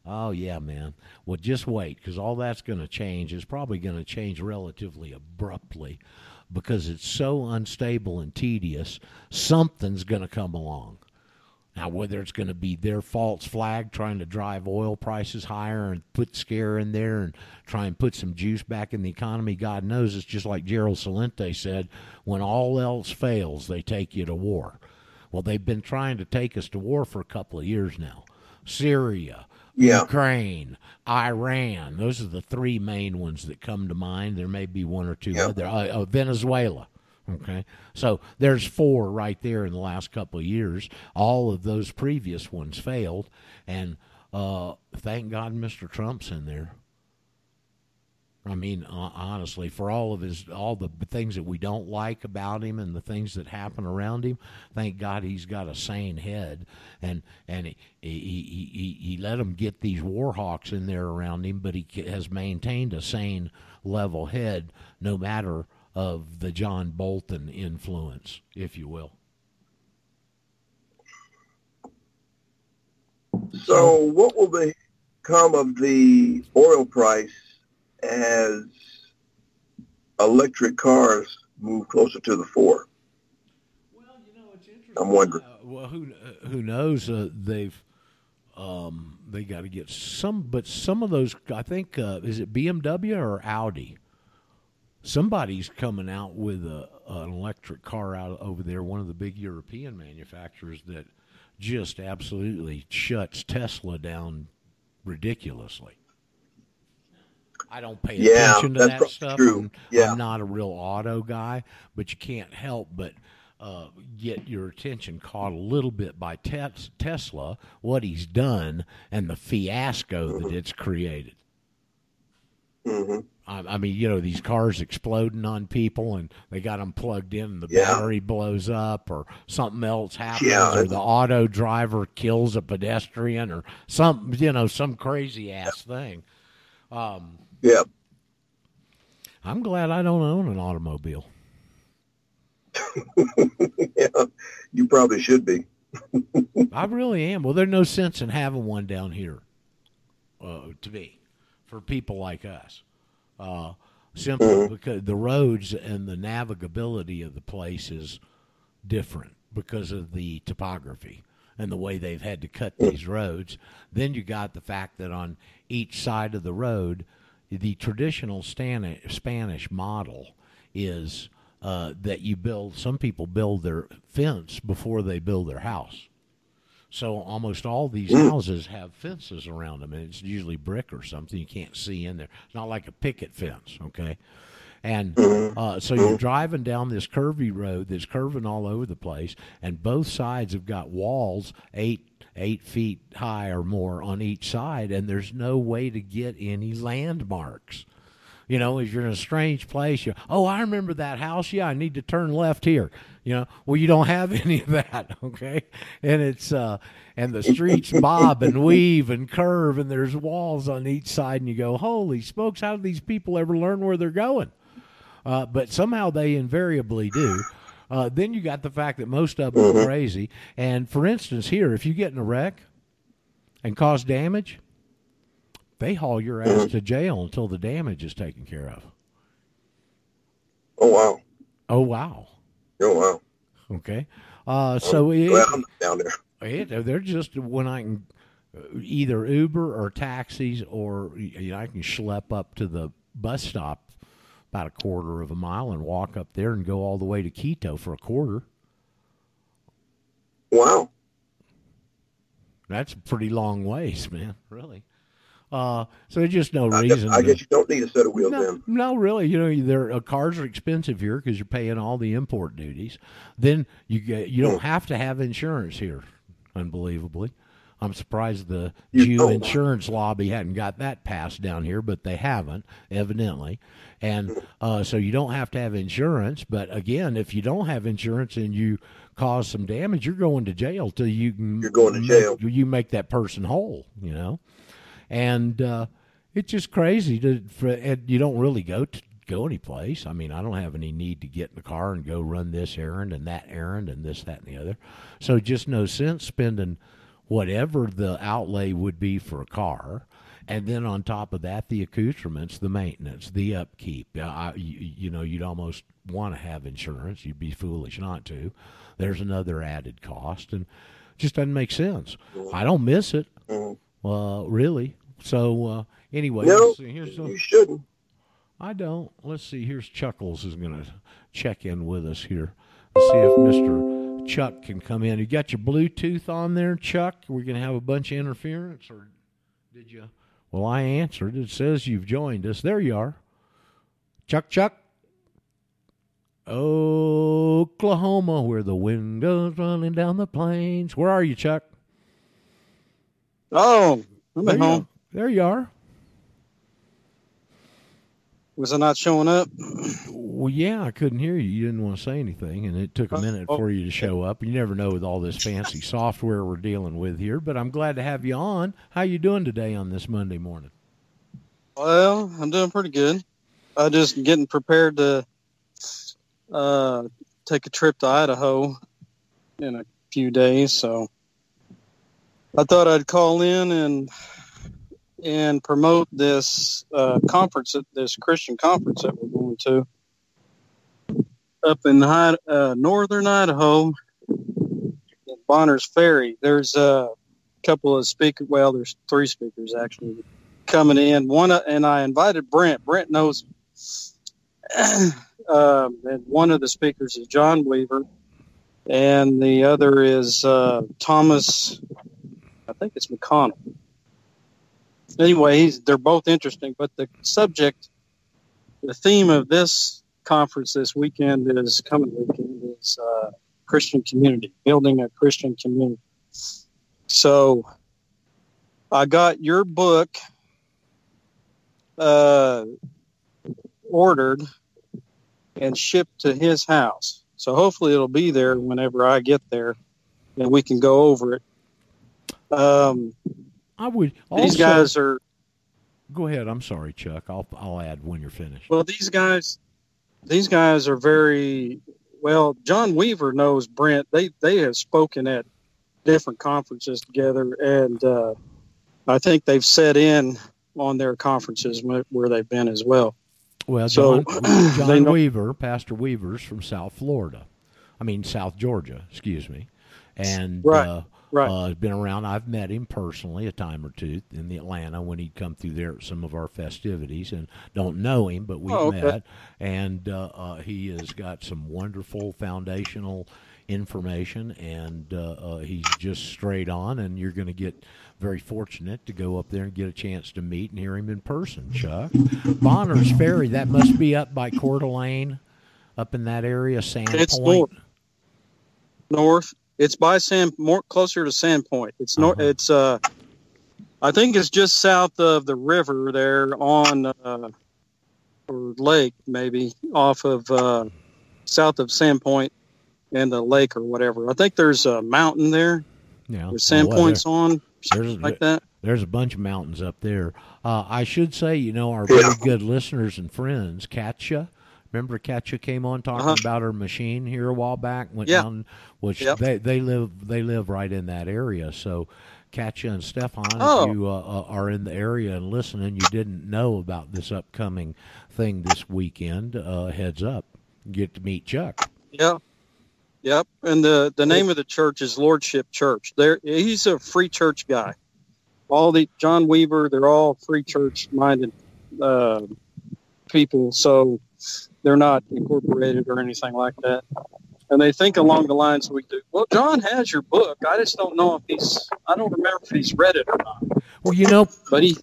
oh, yeah, man. Well, just wait because all that's going to change. It's probably going to change relatively abruptly because it's so unstable and tedious. Something's going to come along. Now, whether it's going to be their false flag trying to drive oil prices higher and put scare in there and try and put some juice back in the economy, God knows. It's just like Gerald Celente said when all else fails, they take you to war. Well, they've been trying to take us to war for a couple of years now. Syria, Yeah. Ukraine, Iran. Those are the three main ones that come to mind. There may be one or two Yeah. other. Uh, uh, Venezuela. Okay, so there's four right there in the last couple of years. All of those previous ones failed, and uh, thank God Mr. Trump's in there. I mean, honestly, for all of his, all the things that we don't like about him and the things that happen around him, thank God he's got a sane head, and and he he he, he, let him get these war hawks in there around him, but he has maintained a sane, level head, no matter of the John Bolton influence, if you will. So what will become of the oil price as electric cars move closer to the four? Well, you know, it's interesting. I'm wondering. Uh, well, who uh, who knows? Uh, they've um, they got to get some, but some of those. I think uh, is it BMW or Audi? Somebody's coming out with a, an electric car out over there. One of the big European manufacturers that just absolutely shuts Tesla down ridiculously. I don't pay Yeah, attention to that stuff. true. and Yeah. I'm not a real auto guy, but you can't help but uh, get your attention caught a little bit by Tes- Tesla, what he's done, and the fiasco Mm-hmm. that it's created. Mm-hmm. I, I mean, you know, these cars exploding on people, and they got them plugged in, and the Yeah. battery blows up, or something else happens, Yeah, or the auto driver kills a pedestrian, or some, you know, some crazy ass thing. Um, Yeah. I'm glad I don't own an automobile. yeah. You probably should be. I really am. Well, there's no sense in having one down here, uh, to me, for people like us. Uh, simply because the roads and the navigability of the place is different because of the topography and the way they've had to cut these roads. Then you got the fact that on each side of the road, the traditional Spanish model is uh, that you build. Some people build their fence before they build their house. So almost all these houses have fences around them, and it's usually brick or something. You can't see in there. It's not like a picket fence, okay? And uh, so you're driving down this curvy road that's curving all over the place, and both sides have got walls eight eight feet high or more on each side, and there's no way to get any landmarks. You know, if you're in a strange place, you oh, I remember that house. Yeah, I need to turn left here. You know, well, you don't have any of that, okay? And it's uh, and the streets bob and weave and curve, and there's walls on each side, and you go, holy smokes, how do these people ever learn where they're going? Uh, but somehow they invariably do. Uh, then you got the fact that most of them are crazy. And for instance, here, if you get in a wreck and cause damage, they haul your ass to jail until the damage is taken care of. Oh wow. Oh wow. Oh wow. Okay. Uh, so it, Well, I'm down there. it, they're just when I can uh, either Uber or taxis, or you know, I can schlep up to the bus stop about a quarter of a mile and walk up there and go all the way to Quito for a quarter. Wow. That's a pretty long ways, man. Really. Uh, so there's just no I guess, reason. I to- guess you don't need a set of wheels no, then. no, really. You know, their uh, cars are expensive here because you're paying all the import duties. Then you get you Hmm. don't have to have insurance here. Unbelievably, I'm surprised the You Jew insurance lobby hadn't got that passed down here, but they haven't evidently. And uh, so you don't have to have insurance. But again, if you don't have insurance and you cause some damage, you're going to jail till you can You're going to make- jail. you make that person whole. You know and uh, it's just crazy to for, and you don't really go to go any place. I mean, I don't have any need to get in the car and go run this errand and that errand and this, that, and the other. So just no sense spending whatever the outlay would be for a car. And then on top of that, the accoutrements, the maintenance, the upkeep. I, you, you know, you'd almost want to have insurance. You'd be foolish not to. There's another added cost, and just doesn't make sense. I don't miss it, Mm-hmm. uh, really. So uh, anyway, No, let's see, here's some- you shouldn't. I don't. Let's see. Here's Chuckles is going to check in with us here. Let's see if Mister Chuck can come in. You got your Bluetooth on there, Chuck? We're going to have a bunch of interference, or did you? Well, I answered. It says you've joined us. There you are, Chuck. Chuck. Oklahoma, where the wind goes running down the plains. Where are you, Chuck? Oh, I'm There at home. are. There you are. Was I not showing up? Well, yeah, I couldn't hear you. You didn't want to say anything, and it took a Oh, minute oh. for you to show up. You never know with all this fancy software we're dealing with here, but I'm glad to have you on. How you doing today on this Monday morning? Well, I'm doing pretty good. I just getting prepared to uh, take a trip to Idaho in a few days, so I thought I'd call in and and promote this uh, conference, this Christian conference that we're going to up in uh, northern Idaho, in Bonner's Ferry. There's a couple of speakers. Well, there's three speakers actually coming in. One uh, and I invited Brent. Brent knows. um, and one of the speakers is John Weaver, and the other is uh, Thomas. I think it's McConnell. Anyway, they're both interesting, but the subject, the theme of this conference this weekend is coming weekend is uh, Christian community, building a Christian community. So, I got your book uh, ordered and shipped to his house. So hopefully it'll be there whenever I get there, and we can go over it. Um, I would. Also, these guys are Go ahead. I'm sorry, Chuck. I'll I'll add when you're finished. well. These guys, these guys are very well. John Weaver knows Brent. They they have spoken at different conferences together, and uh, I think they've set in on their conferences where they've been as well. Well, So, John, they John Weaver, Pastor Weaver's from South Florida. I mean, South Georgia, excuse me. And Right, uh, right. uh, has been around. I've met him personally a time or two in the Atlanta when he'd come through there at some of our festivities, and don't know him, but we've Oh, okay. met. And uh, uh, he has got some wonderful foundational information, and uh, uh, he's just straight on. And you're going to get very fortunate to go up there and get a chance to meet and hear him in person, Chuck. Bonner's Ferry, that must be up by Coeur d'Alene, up in that area, Sandpoint. It's north. North. It's by Sand, more closer to Sandpoint. It's north. Uh-huh. It's uh, I think it's just south of the river there on uh, or lake maybe off of uh, south of Sandpoint and the lake or whatever. I think there's a mountain there. Yeah, There's well, Sandpoint's on there's- like that. There's a bunch of mountains up there. Uh, I should say, you know, our very good listeners and friends, Katya. Remember, Katya came on talking Uh-huh. about her machine here a while back. Went Yeah. down, which Yep. they they live they live right in that area. So, Katya and Stefan, Oh. if you uh, uh, are in the area and listening, you didn't know about this upcoming thing this weekend. Uh, heads up, you get to meet Chuck. Yeah. Yep. And the the name of the church is Lordship Church. There he's a free church guy. All the John Weaver, they're all free church minded uh, people, so they're not incorporated or anything like that. And they think along the lines we do. Well, John has your book. I just don't know if he's. I don't remember if he's read it or not. Well, you know, But he.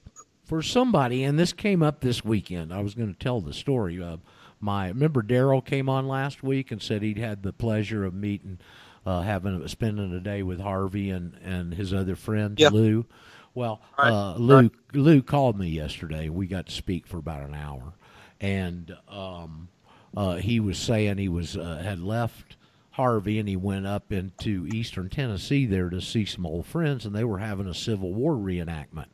for somebody, and this came up this weekend. I was going to tell the story. Uh, my remember Daryl came on last week and said he'd had the pleasure of meeting, uh, having spending a day with Harvey and and his other friend Yeah. Lou. Well, Right, uh, Lou Lou called me yesterday. We got to speak for about an hour, and um, uh, he was saying he was uh, had left Harvey and he went up into eastern Tennessee there to see some old friends, and they were having a Civil War reenactment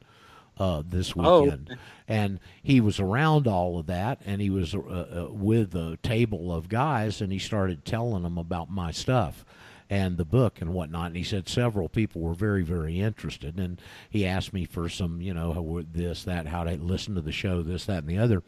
uh, this Oh, weekend, and he was around all of that, and he was uh, uh, with a table of guys, and he started telling them about my stuff and the book and whatnot. And he said several people were very, very interested, and he asked me for some, you know, this, that, how to listen to the show, this, that, and the other.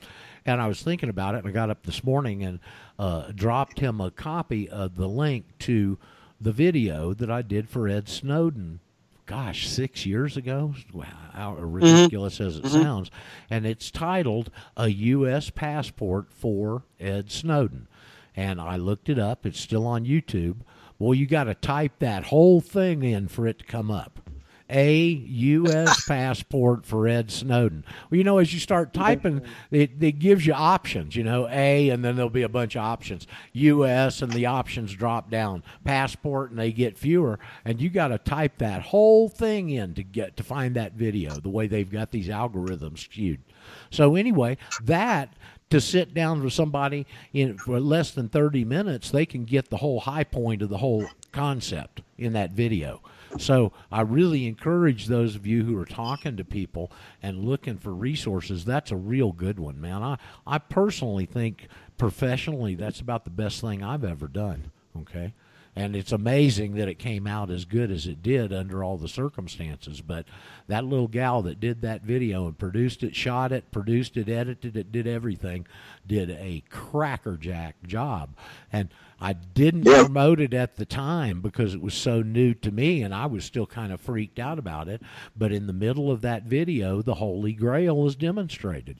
And I was thinking about it, and I got up this morning and uh, dropped him a copy of the link to the video that I did for Ed Snowden gosh, six years ago. Wow, how ridiculous as it sounds. And it's titled A U.S. Passport for Ed Snowden. And I looked it up. It's still on YouTube. Well, you got to type that whole thing in for it to come up. A U.S. passport for Ed Snowden. Well, you know, as you start typing, it, it gives you options. You know, A, and then there'll be a bunch of options. U.S. and the options drop down. Passport, and they get fewer. And you got to type that whole thing in to get to find that video. The way they've got these algorithms skewed. So anyway, that to sit down with somebody in for less than 30 minutes, they can get the whole high point of the whole concept in that video. So I really encourage those of you who are talking to people and looking for resources. That's a real good one, man. I, I personally think professionally that's about the best thing I've ever done. Okay. And it's amazing that it came out as good as it did under all the circumstances. But that little gal that did that video and produced it, shot it, produced it, edited it, did everything, did a crackerjack job. And I didn't Yeah. promote it at the time because it was so new to me and I was still kind of freaked out about it. But in the middle of that video, the Holy Grail is demonstrated.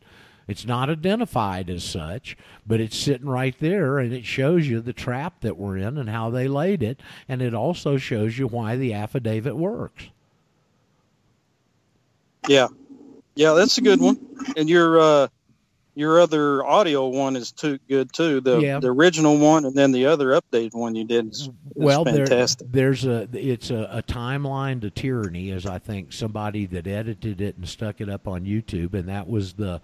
It's not identified as such, but it's sitting right there and it shows you the trap that we're in and how they laid it. And it also shows you why the affidavit works. Yeah, yeah, that's a good one. And your uh, your other audio one is too good too. The Yeah. the original one, and then the other updated one you did is, is well there, there's a it's a, a timeline to tyranny as i think somebody that edited it and stuck it up on youtube and that was the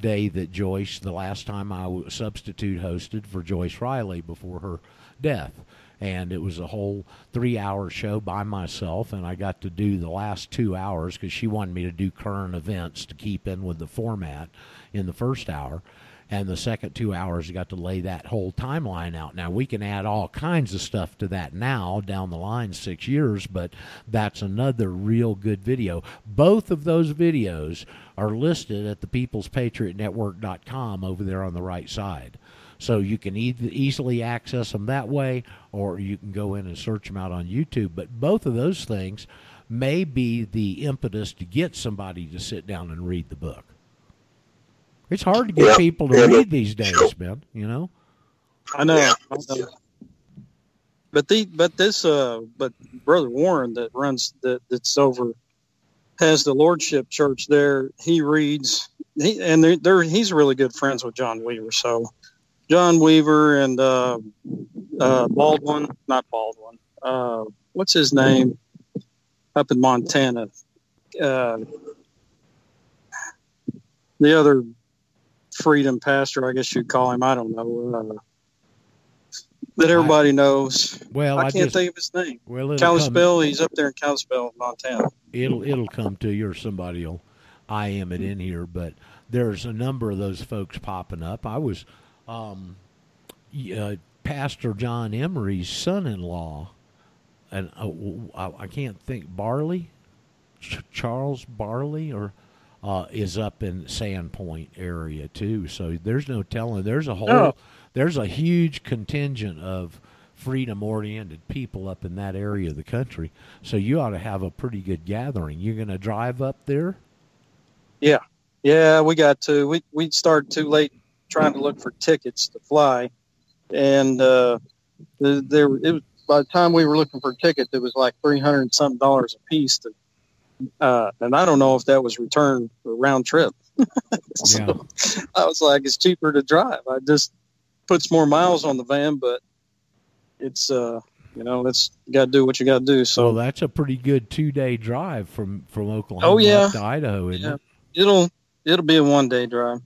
day that joyce the last time i substitute hosted for joyce riley before her death. And it was a whole three hour show by myself and i got to do the last two hours because she wanted me to do current events to keep in with the format in the first hour and the second two hours you got to lay that whole timeline out. Now we can add all kinds of stuff to that now down the line six years but that's another real good video. Both of those videos are listed at the peoplespatriotnetwork.com over there on the right side. So you can easily access them that way or you can go in and search them out on youtube. But both of those things may be the impetus to get somebody to sit down and read the book it's hard to get Yeah. people to Yeah, but- read these days, man. You know. I know. Yeah. I know. But the but this uh but brother Warren that runs that that's over has the Lordship Church there. He reads he and they're, they're he's really good friends with John Weaver. So John Weaver and uh, uh, Baldwin, not Baldwin. Uh, what's his name? Up in Montana. Uh, the other freedom pastor, I guess you'd call him. I don't know. Uh, that everybody knows. Well, I, I, can't just think of his name. well, come, Kalispell. He's up there in Kalispell, Montana. it'll it'll come to you, or somebody will I am it in here. But there's a number of those folks popping up. I was, um, uh, Pastor John Emery's son-in-law, and uh, I, I can't think Barley, Ch- Charles Barley, or. Uh, is up in Sandpoint area too, so there's no telling. There's a whole, Oh. there's a huge contingent of freedom-oriented people up in that area of the country. So you ought to have a pretty good gathering. You're going to drive up there? Yeah, yeah, we got to. We we started too late trying to look for tickets to fly, and uh, there it was, by the time we were looking for tickets, it was like three hundred something dollars a piece. To, uh, and I don't know if that was return or round trip. So I was like, it's cheaper to drive. I just puts more miles on the van, but it's uh, you know, it's you got to do what you got to do. So So that's a pretty good two-day drive from from Oklahoma Oh, yeah. to Idaho, isn't Yeah. it'll it'll be a one day drive.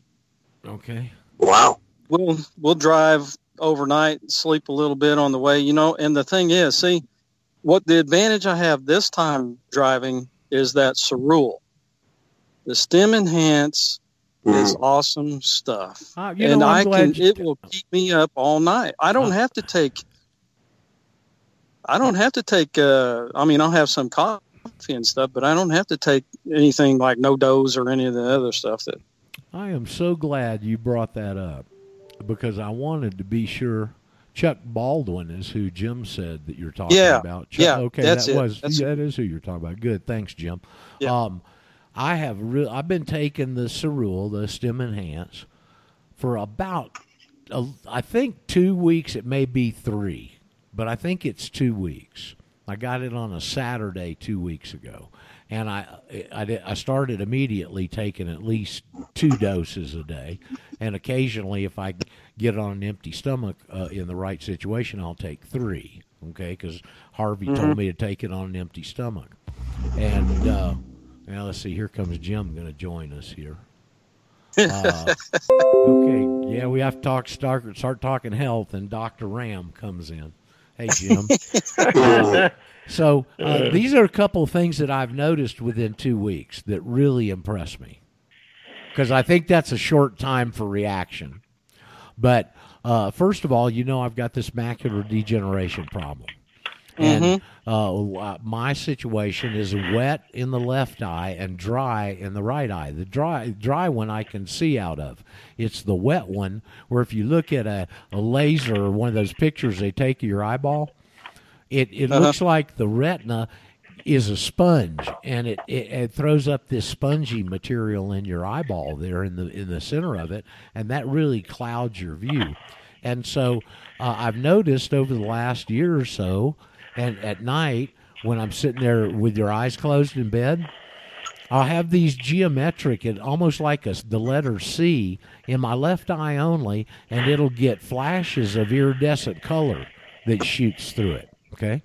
Okay. Wow. we'll we'll drive overnight, sleep a little bit on the way, you know. And the thing is, see, what the advantage I have this time driving is that Cerule. The Stem Enhance is Mhm. awesome stuff, Uh, and know, I'm I glad can. you- It will keep me up all night. I don't Uh. have to take. I don't have to take. Uh, I mean, I'll have some coffee and stuff, but I don't have to take anything like no dose or any of the other stuff that. I am so glad you brought that up because I wanted to be sure. Chuck Baldwin is who Jim said that you're talking Yeah, about. Chuck, yeah, okay, that it, was that's yeah, that is who you're talking about. Good, thanks, Jim. Yeah. Um, I have re- I've been taking the Cerule, the Stem Enhance, for about uh, I think two weeks. It may be three, but I think it's two weeks. I got it on a Saturday two weeks ago, and I I, did, I started immediately taking at least two doses a day, and occasionally if I get on an empty stomach uh, in the right situation, I'll take three. Okay, because Harvey told me to take it on an empty stomach, and uh, now let's see. Here comes Jim going to join us here. Uh, okay, yeah, we have to talk start start talking health, and Doctor Ram comes in. Hey, Jim. Uh, so uh, these are a couple of things that I've noticed within two weeks that really impress me, because I think that's a short time for reaction. But uh, first of all, you know I've got this macular degeneration problem, and uh, my situation is wet in the left eye and dry in the right eye. The dry dry one I can see out of. It's the wet one where if you look at a, a laser or one of those pictures they take of your eyeball, it it Uh-huh. looks like the retina is a sponge and it, it, it throws up this spongy material in your eyeball there in the in the center of it and that really clouds your view and so uh, i've noticed over the last year or so and at night when i'm sitting there with your eyes closed in bed I'll have these geometric and almost like a, the letter C in my left eye only, and it'll get flashes of iridescent color that shoots through it. Okay.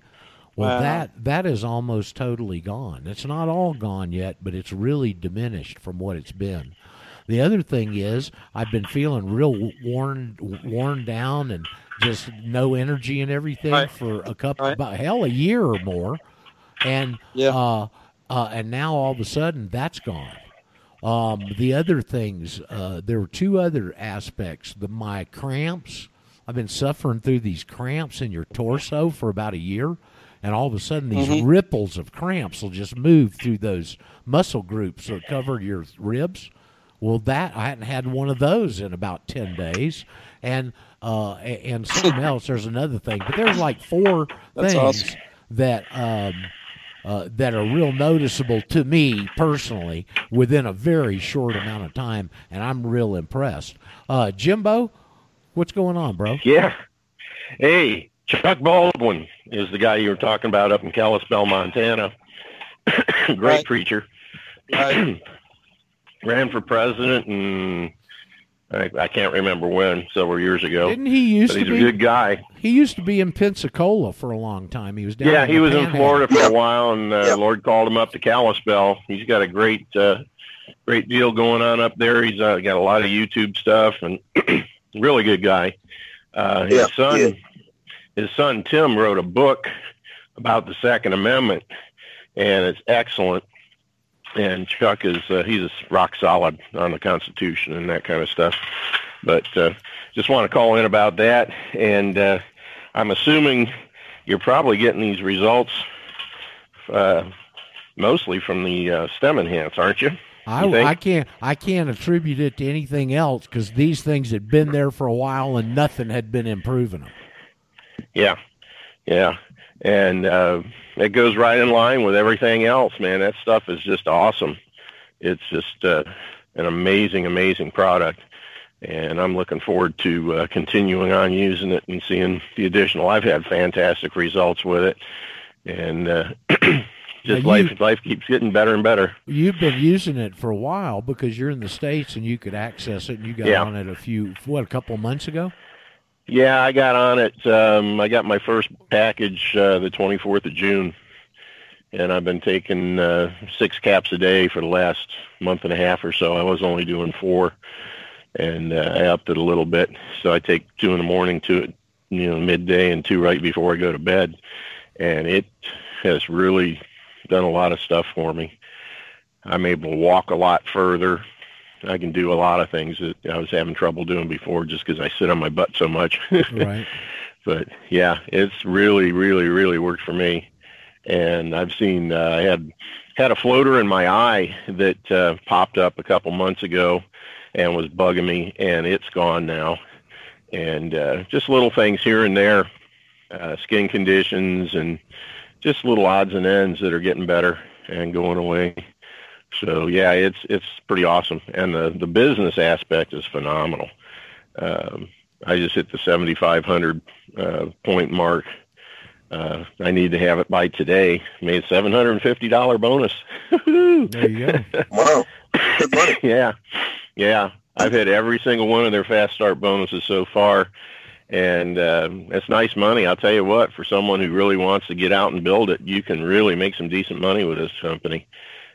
Well, Wow. that that is almost totally gone. It's not all gone yet, but it's really diminished from what it's been. The other thing is, I've been feeling real worn worn down and just no energy and everything Right. for a couple, Right. about hell, a year or more, and Yeah. uh, uh, and now all of a sudden that's gone. Um, the other things, uh, there were two other aspects. The my cramps. I've been suffering through these cramps in your torso for about a year, and all of a sudden these ripples of cramps will just move through those muscle groups that cover your ribs. Well, that I hadn't had one of those in about ten days, and uh, and something else. There's another thing, but there's like four That's things awesome. that um, uh, that are real noticeable to me personally within a very short amount of time, and I'm real impressed. Uh, Jimbo, what's going on, bro? Yeah. Hey, Chuck Baldwin is the guy you were talking about up in Kalispell, Montana. Great Right. preacher. Right. Ran for president and I, I can't remember when, several years ago. Didn't he used But to he's a be? good guy. He used to be in Pensacola for a long time. He was down. Yeah, in he was in Florida for a while, and uh, Yeah. Lord called him up to Kalispell. He's got a great, uh, great deal going on up there. He's uh, got a lot of YouTube stuff, and really good guy. Uh, his Yeah, son, yeah. his son Tim wrote a book about the Second Amendment, and it's excellent. And Chuck is uh, he's rock solid on the Constitution and that kind of stuff. But uh, just want to call in about that, and uh, I'm assuming you're probably getting these results uh, mostly from the uh, stem enhance, aren't you? I, I can't I can't attribute it to anything else because these things had been there for a while and nothing had been improving them. Yeah, yeah, and uh, it goes right in line with everything else, man. That stuff is just awesome. It's just uh, an amazing, amazing product, and I'm looking forward to uh, continuing on using it and seeing the additional. I've had fantastic results with it, and uh, just Now, you- life life keeps getting better and better. You've been using it for a while because you're in the states and you could access it. and You got Yeah. on it a few what a couple of months ago. Yeah, I got on it. Um, I got my first package uh, the 24th of June, and I've been taking uh, six caps a day for the last month and a half or so. I was only doing four, and uh, I upped it a little bit. So I take two in the morning, two at you know midday, and two right before I go to bed, and it has really done a lot of stuff for me. I'm able to walk a lot further. I can do a lot of things that I was having trouble doing before just because I sit on my butt so much. right. But yeah, it's really, really, really worked for me. And I've seen uh, I had had a floater in my eye that uh, popped up a couple months ago and was bugging me, and it's gone now. And uh, just little things here and there, uh, skin conditions, and just little odds and ends that are getting better and going away. So yeah, it's it's pretty awesome, and the the business aspect is phenomenal. Um, I just hit the 7,500 uh, point mark. Uh, I need to have it by today. Made $750 bonus. there you go. Wow, good money. yeah, yeah. I've hit every single one of their fast start bonuses so far, and uh, it's nice money. I'll tell you what, for someone who really wants to get out and build it, you can really make some decent money with this company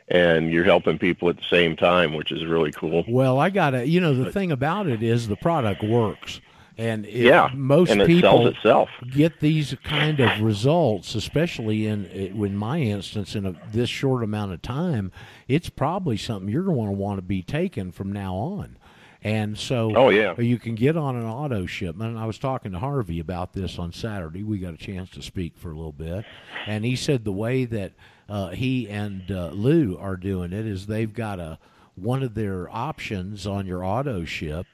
and you're helping people at the same time, which is really cool. Well, I got to, you know, the but, thing about it is the product works. And yeah, most and it people sells itself. get these kind of results, especially in in my instance, in a, this short amount of time, it's probably something you're going to want to be taking from now on. And so, oh yeah, you can get on an auto shipment. And I was talking to Harvey about this on Saturday. We got a chance to speak for a little bit, and he said the way that uh, he and uh, Lou are doing it is they've got a one of their options on your auto ship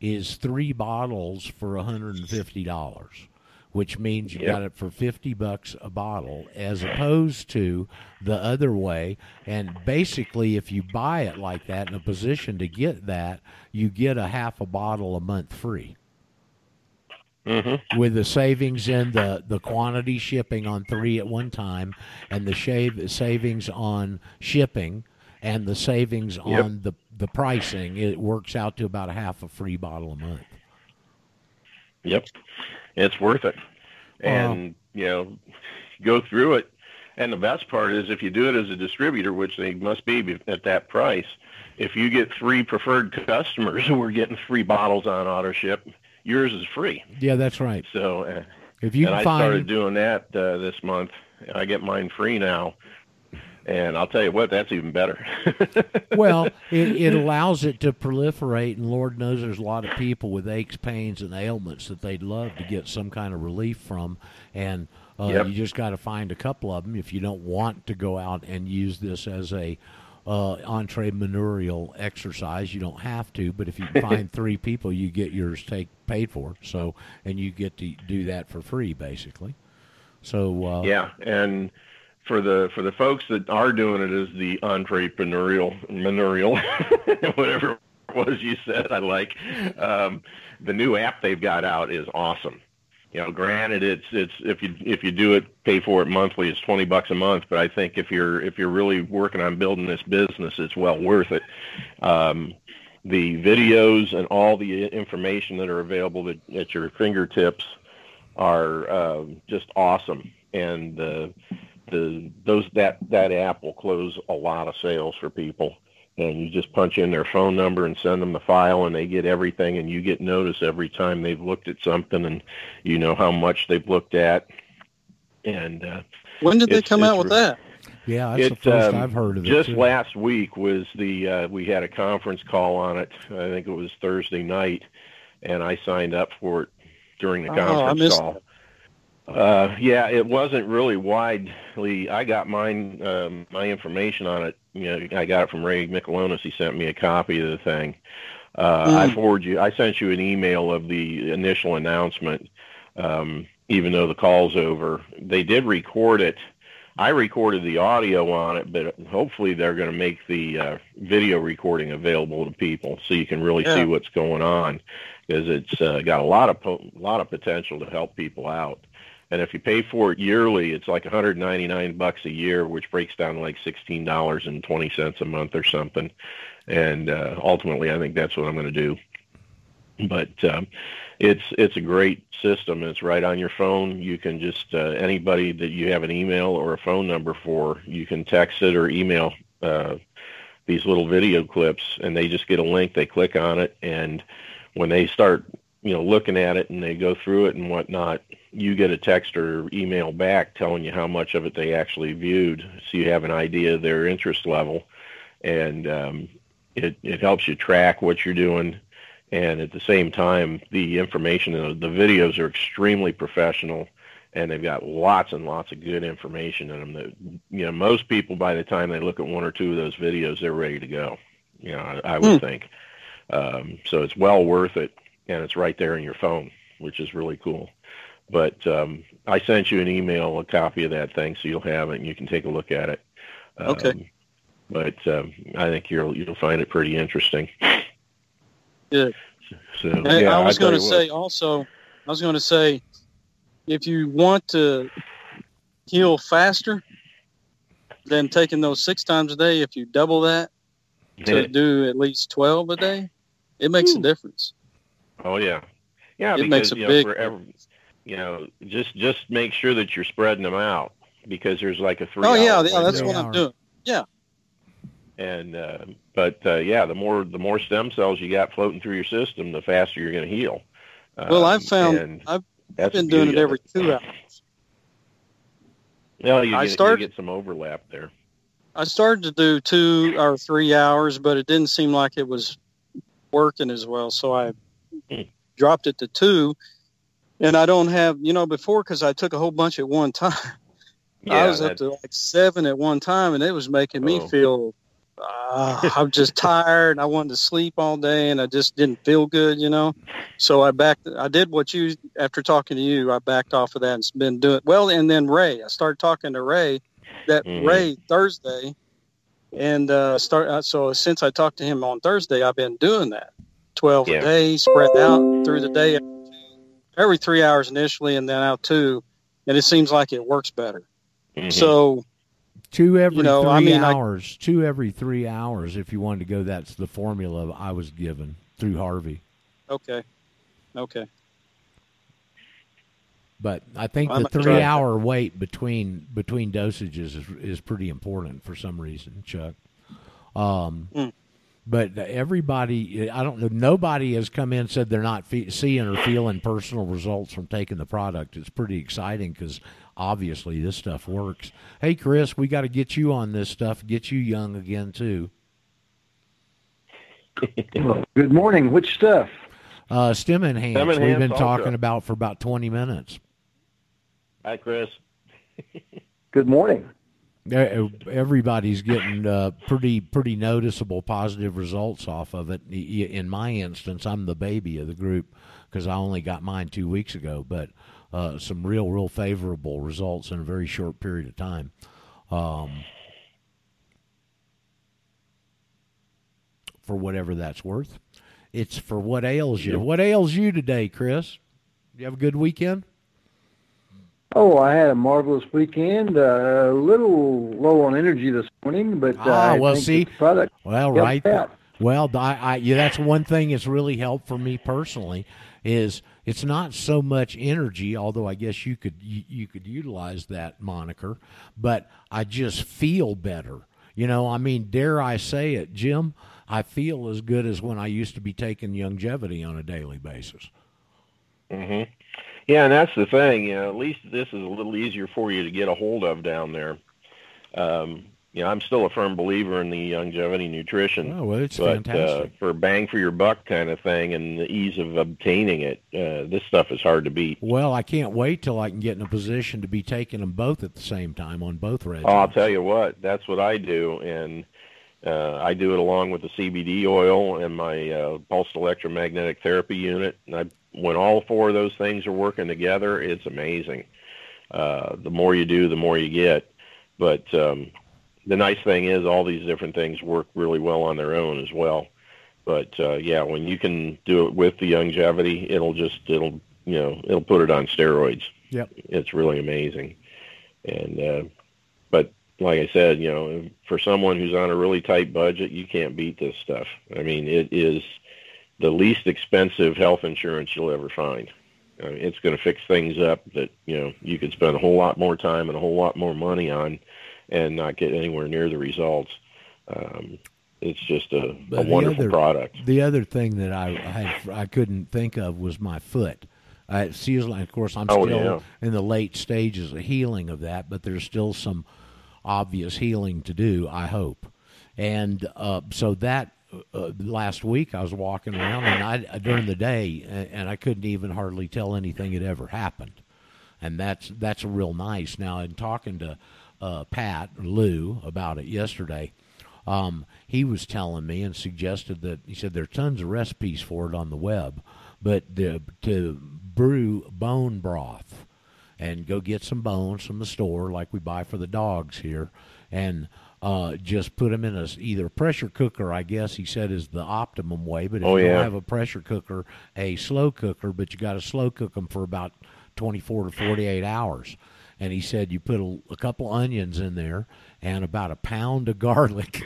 is three bottles for $150 which means you yep. got it for 50 bucks a bottle as opposed to the other way and basically if you buy it like that in a position to get that you get a half a bottle a month free Mm-hmm. with the savings in the, the quantity shipping on three at one time and the shave savings on shipping and the savings yep. on the, the pricing, it works out to about a half a free bottle a month. Yep. It's worth it. And, you know, go through it. And the best part is if you do it as a distributor, which they must be at that price, if you get three preferred customers who are getting three bottles on auto ship, yours is free. Yeah, that's right. So uh, if you and I started doing that uh, this month, I get mine free now. And I'll tell you what, that's even better. well, it, it allows it to proliferate, and Lord knows there's a lot of people with aches, pains, and ailments that they'd love to get some kind of relief from. And uh, yep. you just got to find a couple of them if you don't want to go out and use this as a uh, entrepreneurial exercise. You don't have to, but if you find three people, you get yours take paid for. So, and you get to do that for free, basically. So uh, yeah, and for the for the folks that are doing it as the entrepreneurial manurial, whatever it was you said, I like um, the new app they've got out is awesome you know, granted, it's it's if you if you do it, pay for it monthly, it's twenty bucks a month. But I think if you're if you're really working on building this business, it's well worth it. Um, the videos and all the information that are available at, at your fingertips are uh, just awesome, and the the those that that app will close a lot of sales for people. And you just punch in their phone number and send them the file and they get everything and you get notice every time they've looked at something and you know how much they've looked at. And uh when did they come out with that? Yeah that's it, the first um, i've heard of it just too. last week was the uh we had a conference call on it. I think it was thursday night and i signed up for it during the oh, conference I missed call uh, yeah, it wasn't really widely. I got mine, um, my information on it. You know, I got it from Ray Michelonis. He sent me a copy of the thing. Uh, mm. I forwarded you. I sent you an email of the initial announcement. Um, even though the call's over, they did record it. I recorded the audio on it, but hopefully they're going to make the uh, video recording available to people so you can really yeah. see what's going on because it's uh, got a lot of po- lot of potential to help people out. And if you pay for it yearly, it's like 199 bucks a year, which breaks down to like $16.20 a month or something. And uh, ultimately, I think that's what I'm going to do. But um, it's it's a great system. It's right on your phone. You can just uh, anybody that you have an email or a phone number for, you can text it or email uh, these little video clips, and they just get a link. They click on it, and when they start you know looking at it and they go through it and whatnot, you get a text or email back telling you how much of it they actually viewed, so you have an idea of their interest level. and um, it it helps you track what you're doing, and at the same time, the information the, the videos are extremely professional, and they've got lots and lots of good information in them. That you know, most people by the time they look at one or two of those videos, they're ready to go. You know, I, I would think. Um, so it's well worth it, and it's right there in your phone, which is really cool. But um, I sent you an email, a copy of that thing, so you'll have it and you can take a look at it. Okay. Um, but um, I think you'll you'll find it pretty interesting. Good. So yeah, I was going to you what. say also, I was going to say, if you want to heal faster than taking those six times a day, if you double that to do at least twelve a day, it makes a difference. Oh yeah, yeah. It because makes a you know, big for every, you know, just just make sure that you're spreading them out because there's like a three. Oh yeah, yeah, that's what I'm doing. Yeah. And uh, but uh, yeah, the more the more stem cells you got floating through your system, the faster you're going to heal. Well, I've Um, found I've that's been doing it every two hours. Well, you I get, started- you get some overlap there. I started to do two or three hours, but it didn't seem like it was working as well. So I Hmm. dropped it to two. And I don't have, you know, before because I took a whole bunch at one time. I was that- up to like seven at one time, and it was making me Oh. feel uh, I'm just tired. And I wanted to sleep all day, and I just didn't feel good, you know. So I backed. I did what you after talking to you. I backed off of that and been doing well. And then Ray, I started talking to Ray. That Mhm. Ray Thursday, and uh, start. Uh, so since I talked to him on Thursday, I've been doing that twelve Yeah. a day, spread out through the day, every three hours initially, and then out two, and it seems like it works better. Mhm. So Two every You know, three I mean, I- hours. Two every three hours. If you wanted to go, that's the formula I was given through Harvey. okay, okay. But I think I the might try three-hour wait between between dosages is is pretty important for some reason, Chuck. Um, Mm. But everybody, I don't know, nobody has come in and said they're not fe- seeing or feeling personal results from taking the product. It's pretty exciting because obviously this stuff works. Hey, Chris, we got to get you on this stuff, get you young again too. Good morning. Which stuff? Uh, stem enhance. Stem We've been ultra. talking about for about twenty minutes. Hi, Chris. Good morning. Everybody's getting uh, pretty pretty noticeable positive results off of it. In my instance, I'm the baby of the group because I only got mine two weeks ago, but uh, some real real favorable results in a very short period of time. Um, for whatever that's worth, it's for what ails you. What ails you today, Chris? You have a good weekend. Oh, I had a marvelous weekend. Uh, a little low on energy this morning, but uh, Ah, I well, think see, the product. Well, right. yeah. Well, I, I, yeah, that's one thing that's really helped for me personally is it's not so much energy, although I guess you could you, you could utilize that moniker, but I just feel better. You know, I mean, dare I say it, Jim? I feel as good as when I used to be taking Youngevity on a daily basis. hmm Yeah, and that's the thing. You know, at least this is a little easier for you to get a hold of down there. Um, you know, I'm still a firm believer in the Youngevity nutrition. Oh, well, it's but uh, fantastic. for bang for your buck kind of thing and the ease of obtaining it, uh, this stuff is hard to beat. well, I can't wait till I can get in a position to be taking them both at the same time on both regimens. Oh, I'll tell you what, that's what I do, and uh, I do it along with the CBD oil and my uh, pulsed electromagnetic therapy unit. And I, when all four of those things are working together, it's amazing. Uh, the more you do, the more you get. But um, the nice thing is, all these different things work really well on their own as well. But uh, yeah, when you can do it with the Youngevity, it'll just it'll you know it'll put it on steroids Yep. it's really amazing. And uh, but like I said, you know, for someone who's on a really tight budget, you can't beat this stuff. I mean, it is the least expensive health insurance you'll ever find. I mean, it's going to fix things up that you know you could spend a whole lot more time and a whole lot more money on, and not get anywhere near the results. Um, it's just a, a wonderful other- product. The other thing that I had, I couldn't think of was my foot. Uh, it seems like, of course, I'm Oh, still yeah. in the late stages of healing of that, but there's still some obvious healing to do. I hope, and uh, so that uh, last week I was walking around and I during the day and I couldn't even hardly tell anything had ever happened, and that's that's real nice. Now in talking to uh, Pat Lou about it yesterday, um, he was telling me and suggested that he said there are tons of recipes for it on the web, but the, to brew bone broth and go get some bones from the store like we buy for the dogs here and uh, just put them in a either pressure cooker. I guess he said is the optimum way. But if oh, you yeah. don't have a pressure cooker, a slow cooker, but you got to slow cook them for about 24 to 48 hours. And he said you put a, a couple onions in there and about a pound of garlic.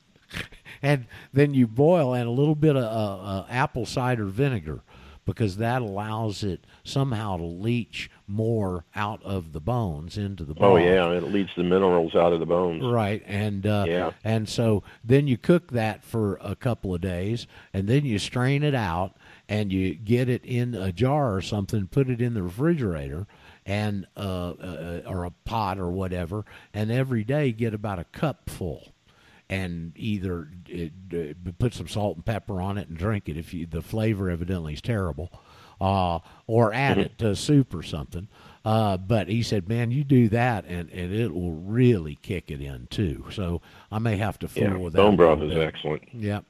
and then you boil and a little bit of uh, uh, apple cider vinegar because that allows it somehow to leach more out of the bones into the bones. Oh bone. yeah, it leads the minerals out of the bones. Right, and uh, Yeah. and so then you cook that for a couple of days, and then you strain it out, and you get it in a jar or something, put it in the refrigerator, and uh, uh, or a pot or whatever, and every day get about a cup full, and either it, uh, put some salt and pepper on it and drink it if you the flavor evidently is terrible, uh, or add it to soup or something. Uh, but he said, "Man, you do that, and, and it will really kick it in too." So I may have to fool Yeah, with that. bone broth is excellent. Yep.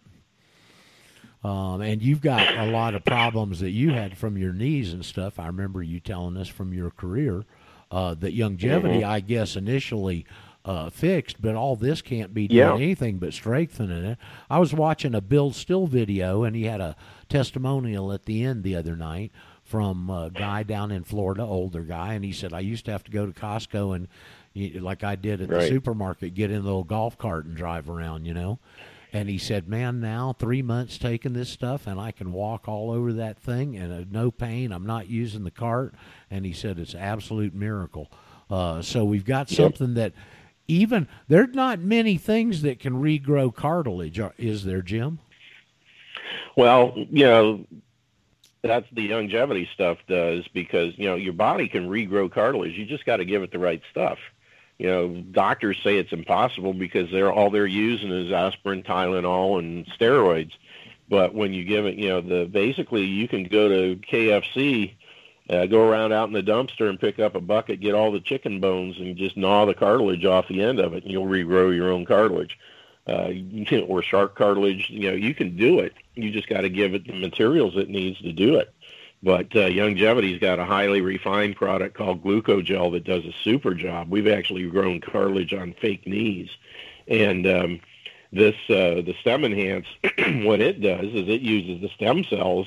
Um, and you've got a lot of problems that you had from your knees and stuff. I remember you telling us from your career uh, that Youngevity, Mm-hmm. I guess, initially uh, fixed, but all this can't be doing Yeah. anything but strengthening it. I was watching a Bill Still video, and he had a testimonial at the end the other night from a guy down in Florida, older guy, and he said, "I used to have to go to Costco and." Like I did at the supermarket, get in a little golf cart and drive around, you know. And he said, "Man, now three months taking this stuff, and I can walk all over that thing, and uh, no pain. I'm not using the cart." And he said, "It's an absolute miracle." Uh, so we've got Yep. something that even there's not many things that can regrow cartilage, is there, Jim? Well, you know, that's the Youngevity stuff does because, you know, your body can regrow cartilage. You just got to give it the right stuff. You know, doctors say it's impossible because they're all they're using is aspirin, Tylenol, and steroids. But when you give it, you know, the basically you can go to KFC, uh, go around out in the dumpster and pick up a bucket, get all the chicken bones, and just gnaw the cartilage off the end of it, and you'll regrow your own cartilage. Uh, or shark cartilage, you know, you can do it. You just got to give it the materials it needs to do it. But uh, Youngevity's got a highly refined product called Glucogel that does a super job. We've actually grown cartilage on fake knees, and um, this uh, the stem enhance. what it does is it uses the stem cells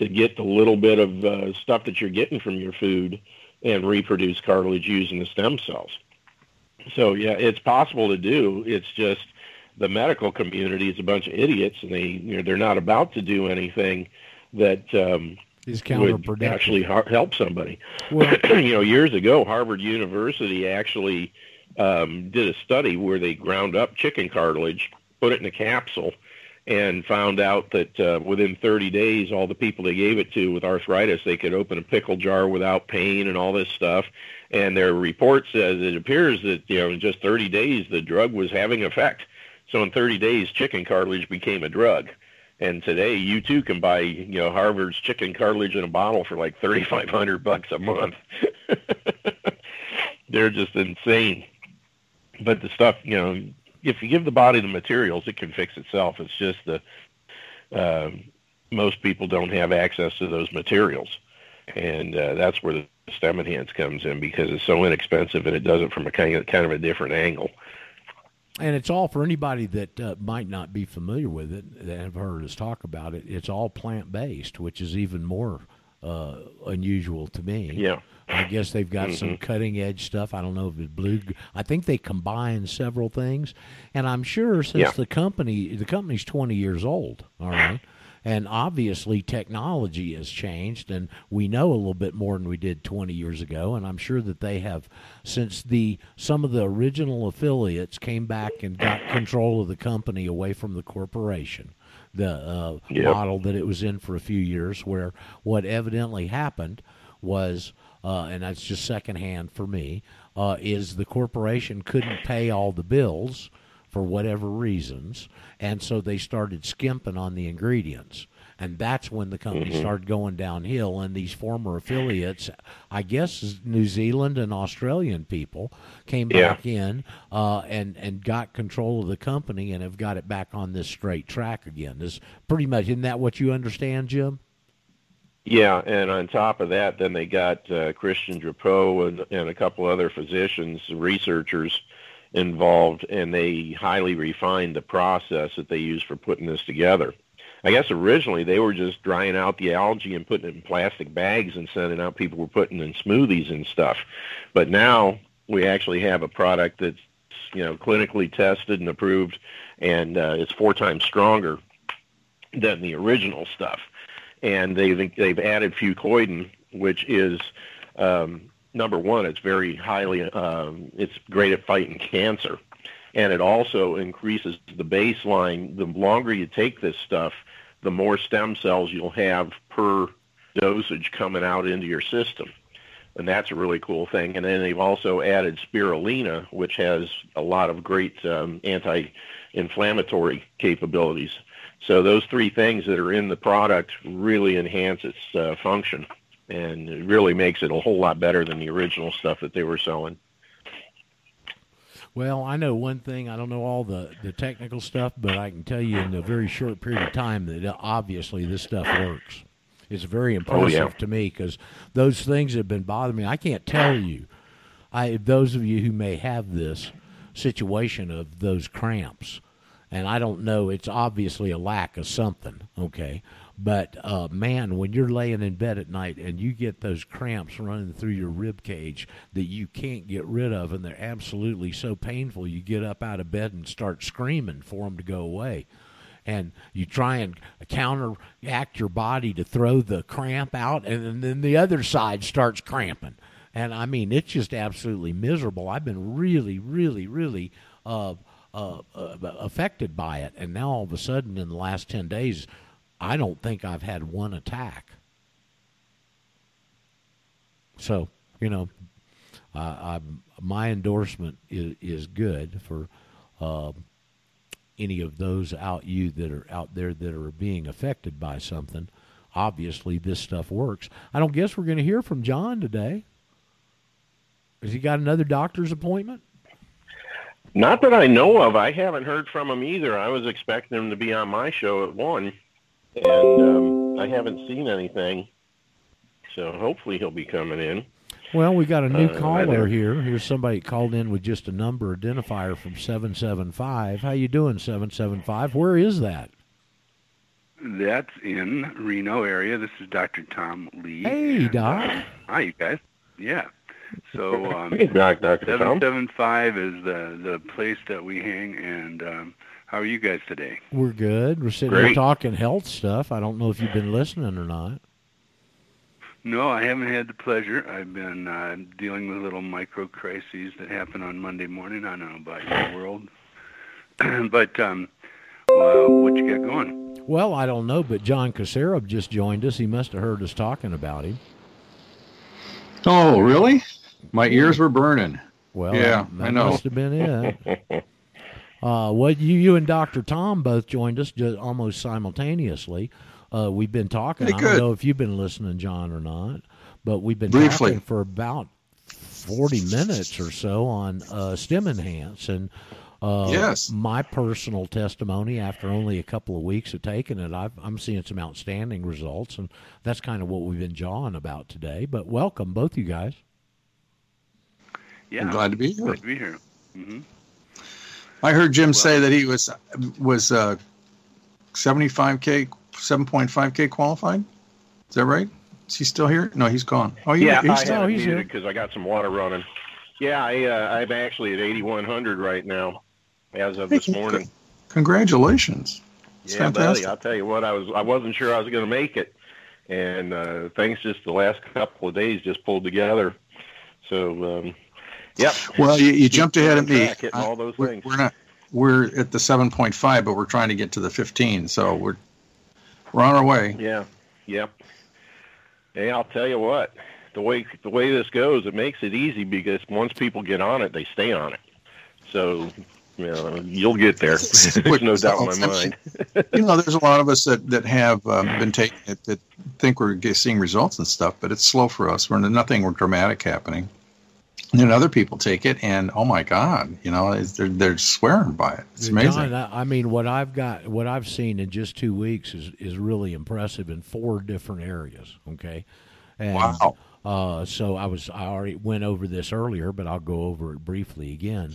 to get the little bit of uh, stuff that you're getting from your food and reproduce cartilage using the stem cells. So yeah, it's possible to do. It's just the medical community is a bunch of idiots, and they you know they're not about to do anything that um, Is would counterproductive. actually har- help somebody. Well- you know, years ago, Harvard University actually um, did a study where they ground up chicken cartilage, put it in a capsule, and found out that uh, within 30 days, all the people they gave it to with arthritis, they could open a pickle jar without pain and all this stuff. And their report says it appears that you know in just 30 days the drug was having effect. So in 30 days, chicken cartilage became a drug. And today, you too can buy, you know, Harvard's chicken cartilage in a bottle for like 3,500 bucks a month. They're just insane. But the stuff, you know, if you give the body the materials, it can fix itself. It's just the uh, most people don't have access to those materials, and uh, that's where the stem enhance comes in because it's so inexpensive and it does it from a kind of kind of a different angle. and it's all for anybody that uh, might not be familiar with it that have heard us talk about it. It's all plant based, which is even more uh, unusual to me. Yeah. I guess they've got some cutting edge stuff. I don't know if it's blue. I think they combine several things, and I'm sure since Yeah. the company the company's 20 years old, all right, and obviously technology has changed, and we know a little bit more than we did 20 years ago. And I'm sure that they have since the some of the original affiliates came back and got control of the company away from the corporation the uh, Yep. model that it was in for a few years, where what evidently happened was, uh, and that's just secondhand for me, uh, is the corporation couldn't pay all the bills for whatever reasons, and so they started skimping on the ingredients. And that's when the company Mhm. started going downhill. And these former affiliates, I guess New Zealand and Australian people, came Yeah. back in uh, and and got control of the company and have got it back on this straight track again. Is pretty much isn't that what you understand, Jim? Yeah, and on top of that, then they got uh, Christian Drapeau and, and a couple other physicians, researchers involved, and they highly refined the process that they use for putting this together. I guess originally they were just drying out the algae and putting it in plastic bags and sending out. People were putting in smoothies and stuff, but now we actually have a product that's you know clinically tested and approved, and uh, it's four times stronger than the original stuff and they've they've added fucoidan, which is um, number one. It's very highly um, it's great at fighting cancer, and it also increases the baseline. The longer you take this stuff, the more stem cells you'll have per dosage coming out into your system. And that's a really cool thing. And then they've also added spirulina, which has a lot of great um, anti-inflammatory capabilities. So those three things that are in the product really enhance its uh, function, and it really makes it a whole lot better than the original stuff that they were selling. Well, I know one thing. I don't know all the, the technical stuff, but I can tell you in a very short period of time that uh, obviously this stuff works. It's very impressive Oh, yeah. to me because those things have been bothering me. I can't tell you. I those of you who may have this situation of those cramps, and I don't know. It's obviously a lack of something. Okay, but uh, man, when you're laying in bed at night and you get those cramps running through your rib cage that you can't get rid of, and they're absolutely so painful, you get up out of bed and start screaming for them to go away. And you try and counteract your body to throw the cramp out, and then the other side starts cramping. And I mean, it's just absolutely miserable. I've been really, really, really uh, uh, uh, affected by it. And now all of a sudden, in the last 10 days, I don't think I've had one attack. So, you know, uh, my endorsement is, is good for uh, any of those out you that are out there that are being affected by something. Obviously, this stuff works. I don't guess we're going to hear from John today. Has he got another doctor's appointment? Not that I know of. I haven't heard from him either. I was expecting him to be on my show at one, and um, I haven't seen anything. So hopefully he'll be coming in. Well, we got a new Uh, caller here. Here's somebody called in with just a number identifier from 775. How you doing, 775? Where is that? That's in Reno area. This is Dr. Tom Lee. Hey, Doc. uh, hi, you guys. Yeah. So um, Hey, Doc, Dr. Tom. 775 is the, the place that we hang. And um, how are you guys today? We're good. We're sitting here Great. talking health stuff. I don't know if you've been listening or not. No, I haven't had the pleasure. I've been uh, dealing with little micro crises that happen on Monday morning. I don't know about your world. but um, well, what you got going? Well, I don't know, but John Kacarab just joined us. He must have heard us talking about him. Oh, really? My ears were burning. Well, Yeah, that, I know. must have been it. uh, what you, you and Doctor Tom both joined us just almost simultaneously. Uh, we've been talking. Hey, I don't know if you've been listening, John, or not, but we've been Briefly. talking for about forty minutes or so on uh, Stem Enhance and. Uh, Yes. My personal testimony after only a couple of weeks of taking it, I've, I'm seeing some outstanding results, and that's kind of what we've been jawing about today. But welcome, both you guys. Yeah, I'm glad to be here. glad to be here. hmm I heard Jim say that he was was uh, 75k, 7.5k qualified. Is that right? Is he still here? No, he's gone. Oh, he, yeah, he's I still. He's here. because I got some water running. Yeah, I, uh, I'm actually at 8,100 right now, as of this morning. Congratulations. It's yeah, buddy. I'll tell you what, I was I wasn't sure I was going to make it, and uh, things just the last couple of days just pulled together. So, um, yep. Well, you, you jumped ahead of me. hitting all those we're, things. we're not. We're at the 7.5, but we're trying to get to the 15. So we're we're on our way. Yeah, yep. Hey, I'll tell you what, the way the way this goes, it makes it easy because once people get on it, they stay on it. So Yeah, you'll get there. There's no doubt in my mind. you know, there's a lot of us that that have um, been taking it that think we're seeing results and stuff, but it's slow for us. We're nothing dramatic happening. And then other people take it, and oh my God, you know, they're they're swearing by it. It's amazing. John, I mean, what I've got, what I've seen in just two weeks is is really impressive in four different areas. Okay, and, Wow. Uh, so I was, I already went over this earlier, but I'll go over it briefly again.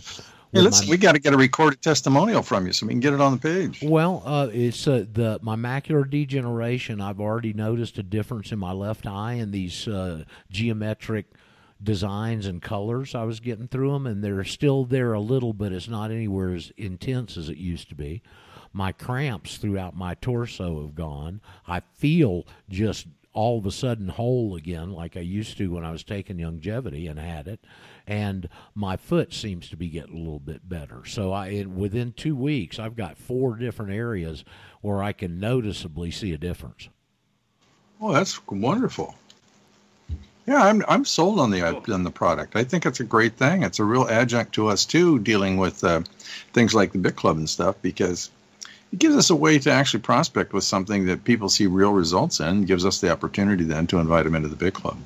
Hey, my- we got to get a recorded testimonial from you so we can get it on the page. Well, uh, it's uh, the my macular degeneration. I've already noticed a difference in my left eye and these uh, geometric designs and colors. I was getting through them, and they're still there a little, but it's not anywhere as intense as it used to be. My cramps throughout my torso have gone. I feel just all of a sudden whole again, like I used to when I was taking Youngevity and had it. And my foot seems to be getting a little bit better. So I, in, within two weeks, I've got four different areas where I can noticeably see a difference. Oh, that's wonderful. Yeah, I'm I'm sold on the on the product. I think it's a great thing. It's a real adjunct to us too, dealing with uh, things like the Bit Club and stuff, because it gives us a way to actually prospect with something that people see real results in. Gives us the opportunity then to invite them into the Bit Club.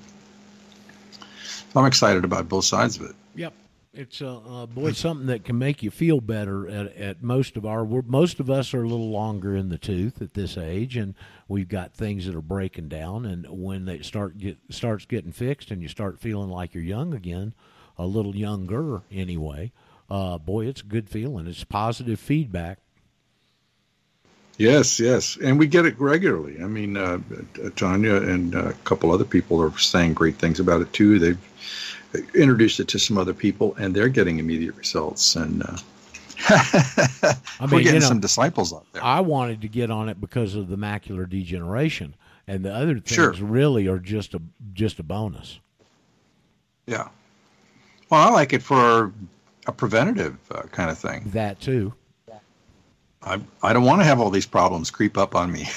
So I'm excited about both sides of it. Yep. It's uh, uh, boy something that can make you feel better at, at most of our most of us are a little longer in the tooth at this age and we've got things that are breaking down and when they start get starts getting fixed and you start feeling like you're young again a little younger anyway uh, boy it's a good feeling it's positive feedback Yes, yes, and we get it regularly. I mean, uh, Tanya and a couple other people are saying great things about it too. They've introduced it to some other people, and they're getting immediate results. And uh, I we're getting you know, some disciples out there. I wanted to get on it because of the macular degeneration and the other things Sure. really are just a just a bonus Yeah. Well, I like it for a preventative uh, kind of thing. that too I I don't want to have all these problems creep up on me.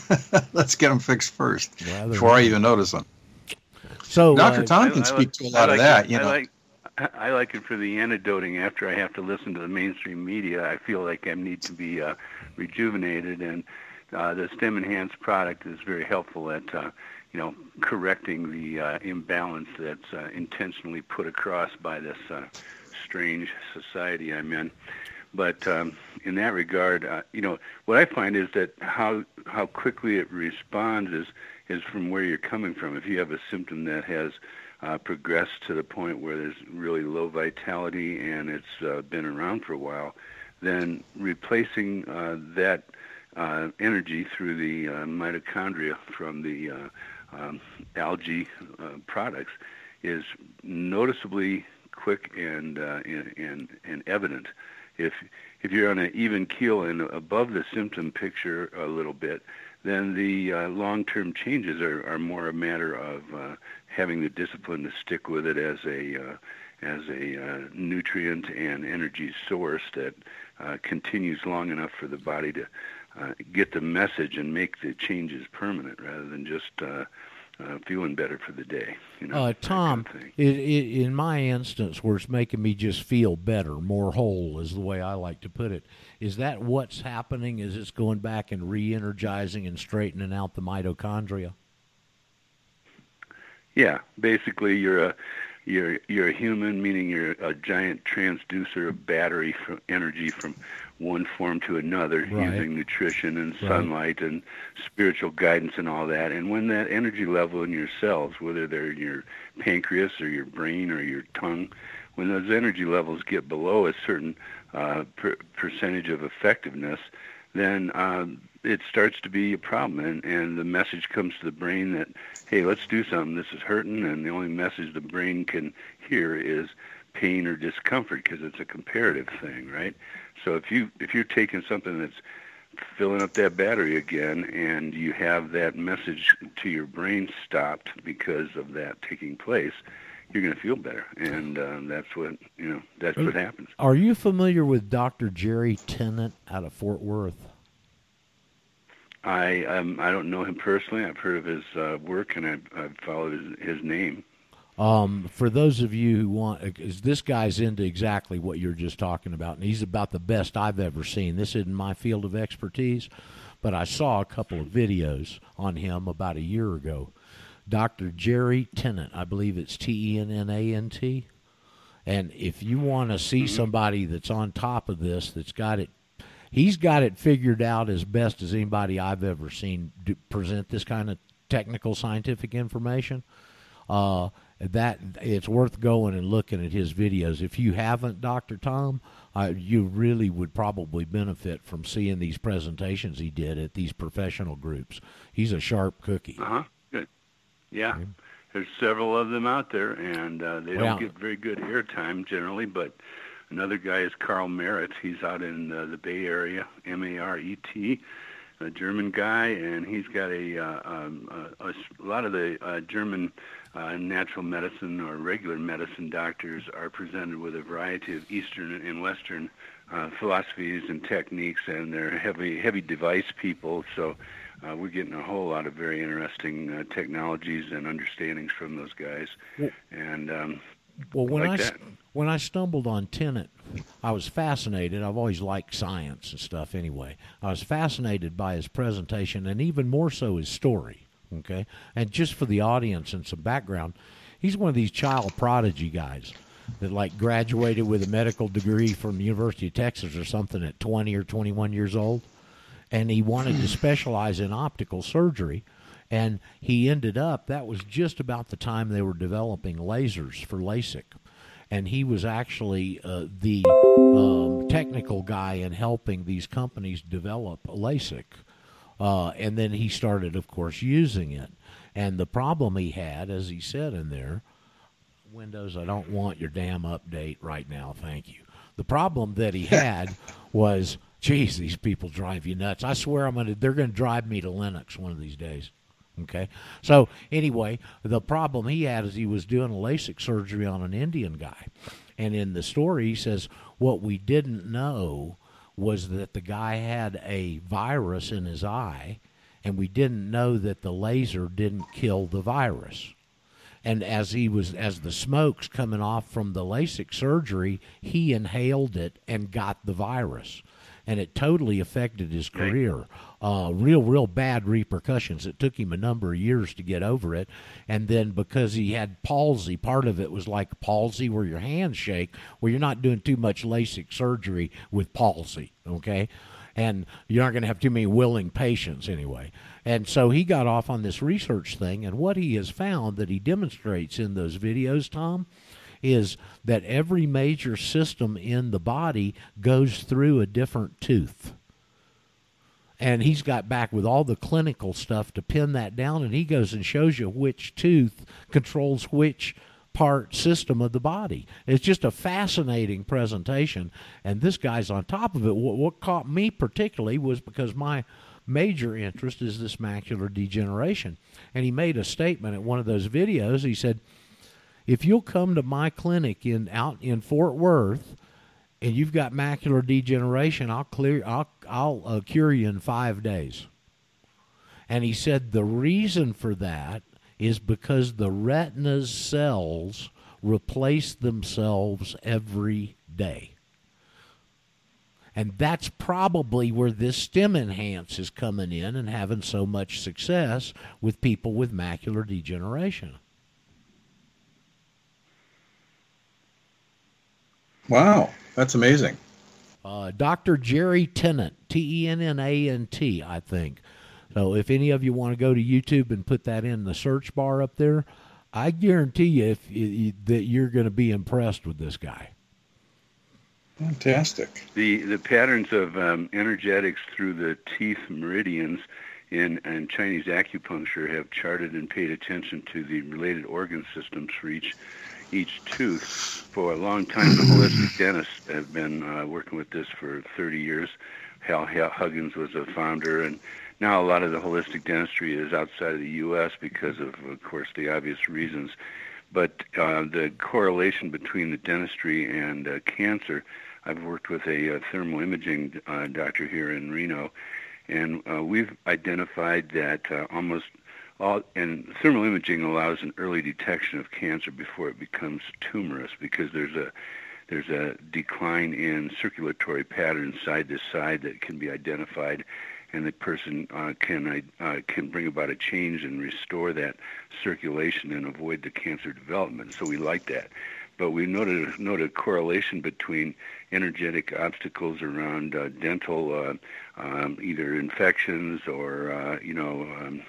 Let's get them fixed first Rather before I even notice them. so Dr. uh, Tom can I- I speak like- to a lot of like that. it- You I know, like I like it for the antidoting after I have to listen to the mainstream media. I feel like I need to be uh, rejuvenated, and uh, the STEM Enhanced product is very helpful at uh, you know correcting the uh, imbalance that's uh, intentionally put across by this uh, strange society I'm in. But um, in that regard, uh, you know, what I find is that how how quickly it responds is is from where you're coming from. If you have a symptom that has uh, progressed to the point where there's really low vitality and it's uh, been around for a while, then replacing uh, that uh, energy through the uh, mitochondria from the uh, um, algae products is noticeably quick and, and, and, and evident. If, if you're on an even keel and above the symptom picture a little bit, then the long-term changes are, are more a matter of having the discipline to stick with it as a uh, as a uh, nutrient and energy source that uh, continues long enough for the body to uh, get the message and make the changes permanent, rather than just uh, uh, feeling better for the day. You know, Uh, that kind Tom, of thing. i i in my instance, where it's making me just feel better, more whole, is the way I like to put it. Is that what's happening? Is it's going back and re-energizing and straightening out the mitochondria? Yeah, basically you're a you're you're a human, meaning you're a giant transducer of battery from energy from one form to another Right. using nutrition and Right. sunlight and spiritual guidance and all that. And when that energy level in your cells, whether they're in your pancreas or your brain or your tongue, when those energy levels get below a certain uh, per- percentage of effectiveness, then um, it starts to be a problem, and, and the message comes to the brain that, hey, let's do something. This is hurting, and the only message the brain can hear is pain or discomfort because it's a comparative thing, right? So if you if you're taking something that's filling up that battery again, and you have that message to your brain stopped because of that taking place, you're going to feel better, and um, that's what you know. That's what happens. Are you familiar with Dr. Jerry Tennant out of Fort Worth? I um, I don't know him personally. I've heard of his uh, work and I've, I've followed his, his name. Um, for those of you who want, is this guy's into exactly what you're just talking about, and he's about the best I've ever seen. This isn't my field of expertise, but I saw a couple of videos on him about a year ago. Dr. Jerry Tennant, I believe it's T E N N A N T. And if you want to see somebody that's on top of this, that's got it, he's got it figured out as best as anybody I've ever seen do, present this kind of technical scientific information. Uh, that it's worth going and looking at his videos. If you haven't, Doctor Tom, uh, you really would probably benefit from seeing these presentations he did at these professional groups. He's a sharp cookie. Uh huh. Good. Yeah. There's several of them out there, and uh, they don't get very good airtime generally. But another guy is Karl Maret. He's out in uh, the Bay Area, M-A-R-E-T, a German guy, and he's got a, uh, um, a, a lot of the uh, German uh, natural medicine or regular medicine doctors are presented with a variety of Eastern and Western uh, philosophies and techniques, and they're heavy, heavy device people. So uh, we're getting a whole lot of very interesting uh, technologies and understandings from those guys. Well- And um, Well, when like I that. When I stumbled on Tennant, I was fascinated. I've always liked science and stuff. Anyway, I was fascinated by his presentation, and even more so his story. Okay, and just for the audience and some background, he's one of these child prodigy guys that like graduated with a medical degree from the University of Texas or something at 20 or 21 years old and he wanted to specialize in optical surgery and he ended up that was just about the time they were developing lasers for LASIK and he was actually uh, the um, technical guy in helping these companies develop LASIK uh, and then he started of course using it and the problem he had as he said in there Windows, I don't want your damn update right now. Thank you. The problem that he had was, geez, these people drive you nuts. I swear I'm gonna they're gonna drive me to Linux one of these days. Okay. So anyway, the problem he had is he was doing a LASIK surgery on an Indian guy. And in the story he says what we didn't know was that the guy had a virus in his eye and we didn't know that the laser didn't kill the virus and as he was as the smoke's coming off from the LASIK surgery, he inhaled it and got the virus, and it totally affected his career. Uh, real, real bad repercussions. It took him a number of years to get over it, and then because he had palsy, part of it was like palsy where your hands shake, where you're not doing too much LASIK surgery with palsy. Okay, and you aren't going to have too many willing patients anyway. And so he got off on this research thing, and what he has found that he demonstrates in those videos, Tom, is that every major system in the body goes through a different tooth. And he's got back with all the clinical stuff to pin that down, and he goes and shows you which tooth controls which part system of the body. It's just a fascinating presentation, and this guy's on top of it. What, what caught me particularly was because my major interest is this macular degeneration, and he made a statement at one of those videos. He said, "If you'll come to my clinic in out in Fort Worth." And you've got macular degeneration. I'll clear. I'll I'll uh, cure you in five days. And he said the reason for that is because the retina's cells replace themselves every day. And that's probably where this stem enhance is coming in and having so much success with people with macular degeneration. Wow, that's amazing. Uh, Dr. Jerry Tennant, T E N N A N T, I think. So if any of you want to go to YouTube and put that in the search bar up there, I guarantee you if, you that you're going to be impressed with this guy. Fantastic. The the patterns of um, energetics through the teeth meridians in, in Chinese acupuncture have charted and paid attention to the related organ systems for each each tooth for a long time. The holistic dentists have been uh, working with this for 30 years. Hal, Hal Huggins was a founder, and now a lot of the holistic dentistry is outside of the U.S. because of, of course, the obvious reasons. But uh, the correlation between the dentistry and uh, cancer, I've worked with a, uh thermal imaging uh, doctor here in Reno, and uh, we've identified that uh, almost all and thermal imaging allows an early detection of cancer before it becomes tumorous because there's a there's a decline in circulatory pattern side to side that can be identified and the person uh, can uh, can bring about a change and restore that circulation and avoid the cancer development. So we like that. But we noted noted a correlation between energetic obstacles around uh, dental, uh, um, either infections or uh, you know um,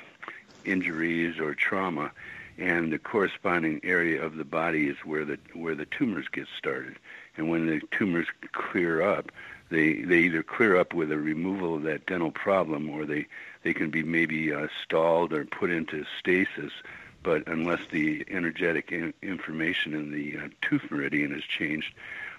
injuries or trauma, and the corresponding area of the body is where the where the tumors get started. And when the tumors clear up, they they either clear up with a removal of that dental problem, or they they can be maybe uh, stalled or put into stasis. But unless the energetic in, information in the uh, tooth meridian is changed,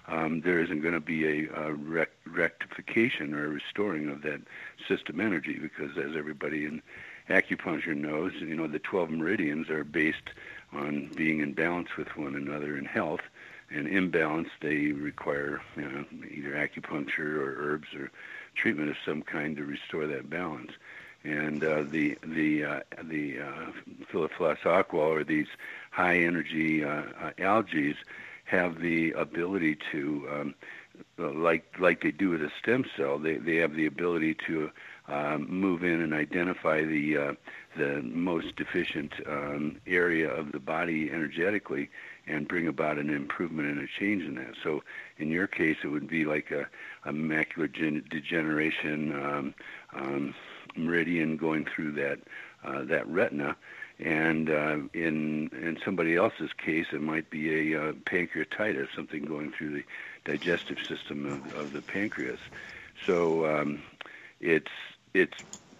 um, there isn't going to be a, a rec- rectification or a restoring of that system energy because, as everybody in acupuncture knows, you know the 12 meridians are based on being in balance with one another in health and imbalance, they require you know, either acupuncture or herbs or treatment of some kind to restore that balance. And uh, the the uh, the uh, Phyllophyllus aqua or these high energy uh, uh, algae have the ability to, um, like like they do with a stem cell, they they have the ability to um, move in and identify the uh, the most deficient um, area of the body energetically and bring about an improvement and a change in that. So in your case, it would be like a, a macular gen- degeneration um, um, meridian going through that uh, that retina. And uh, in in somebody else's case, it might be a uh, pancreatitis, something going through the digestive system of, of the pancreas. So um, it's it's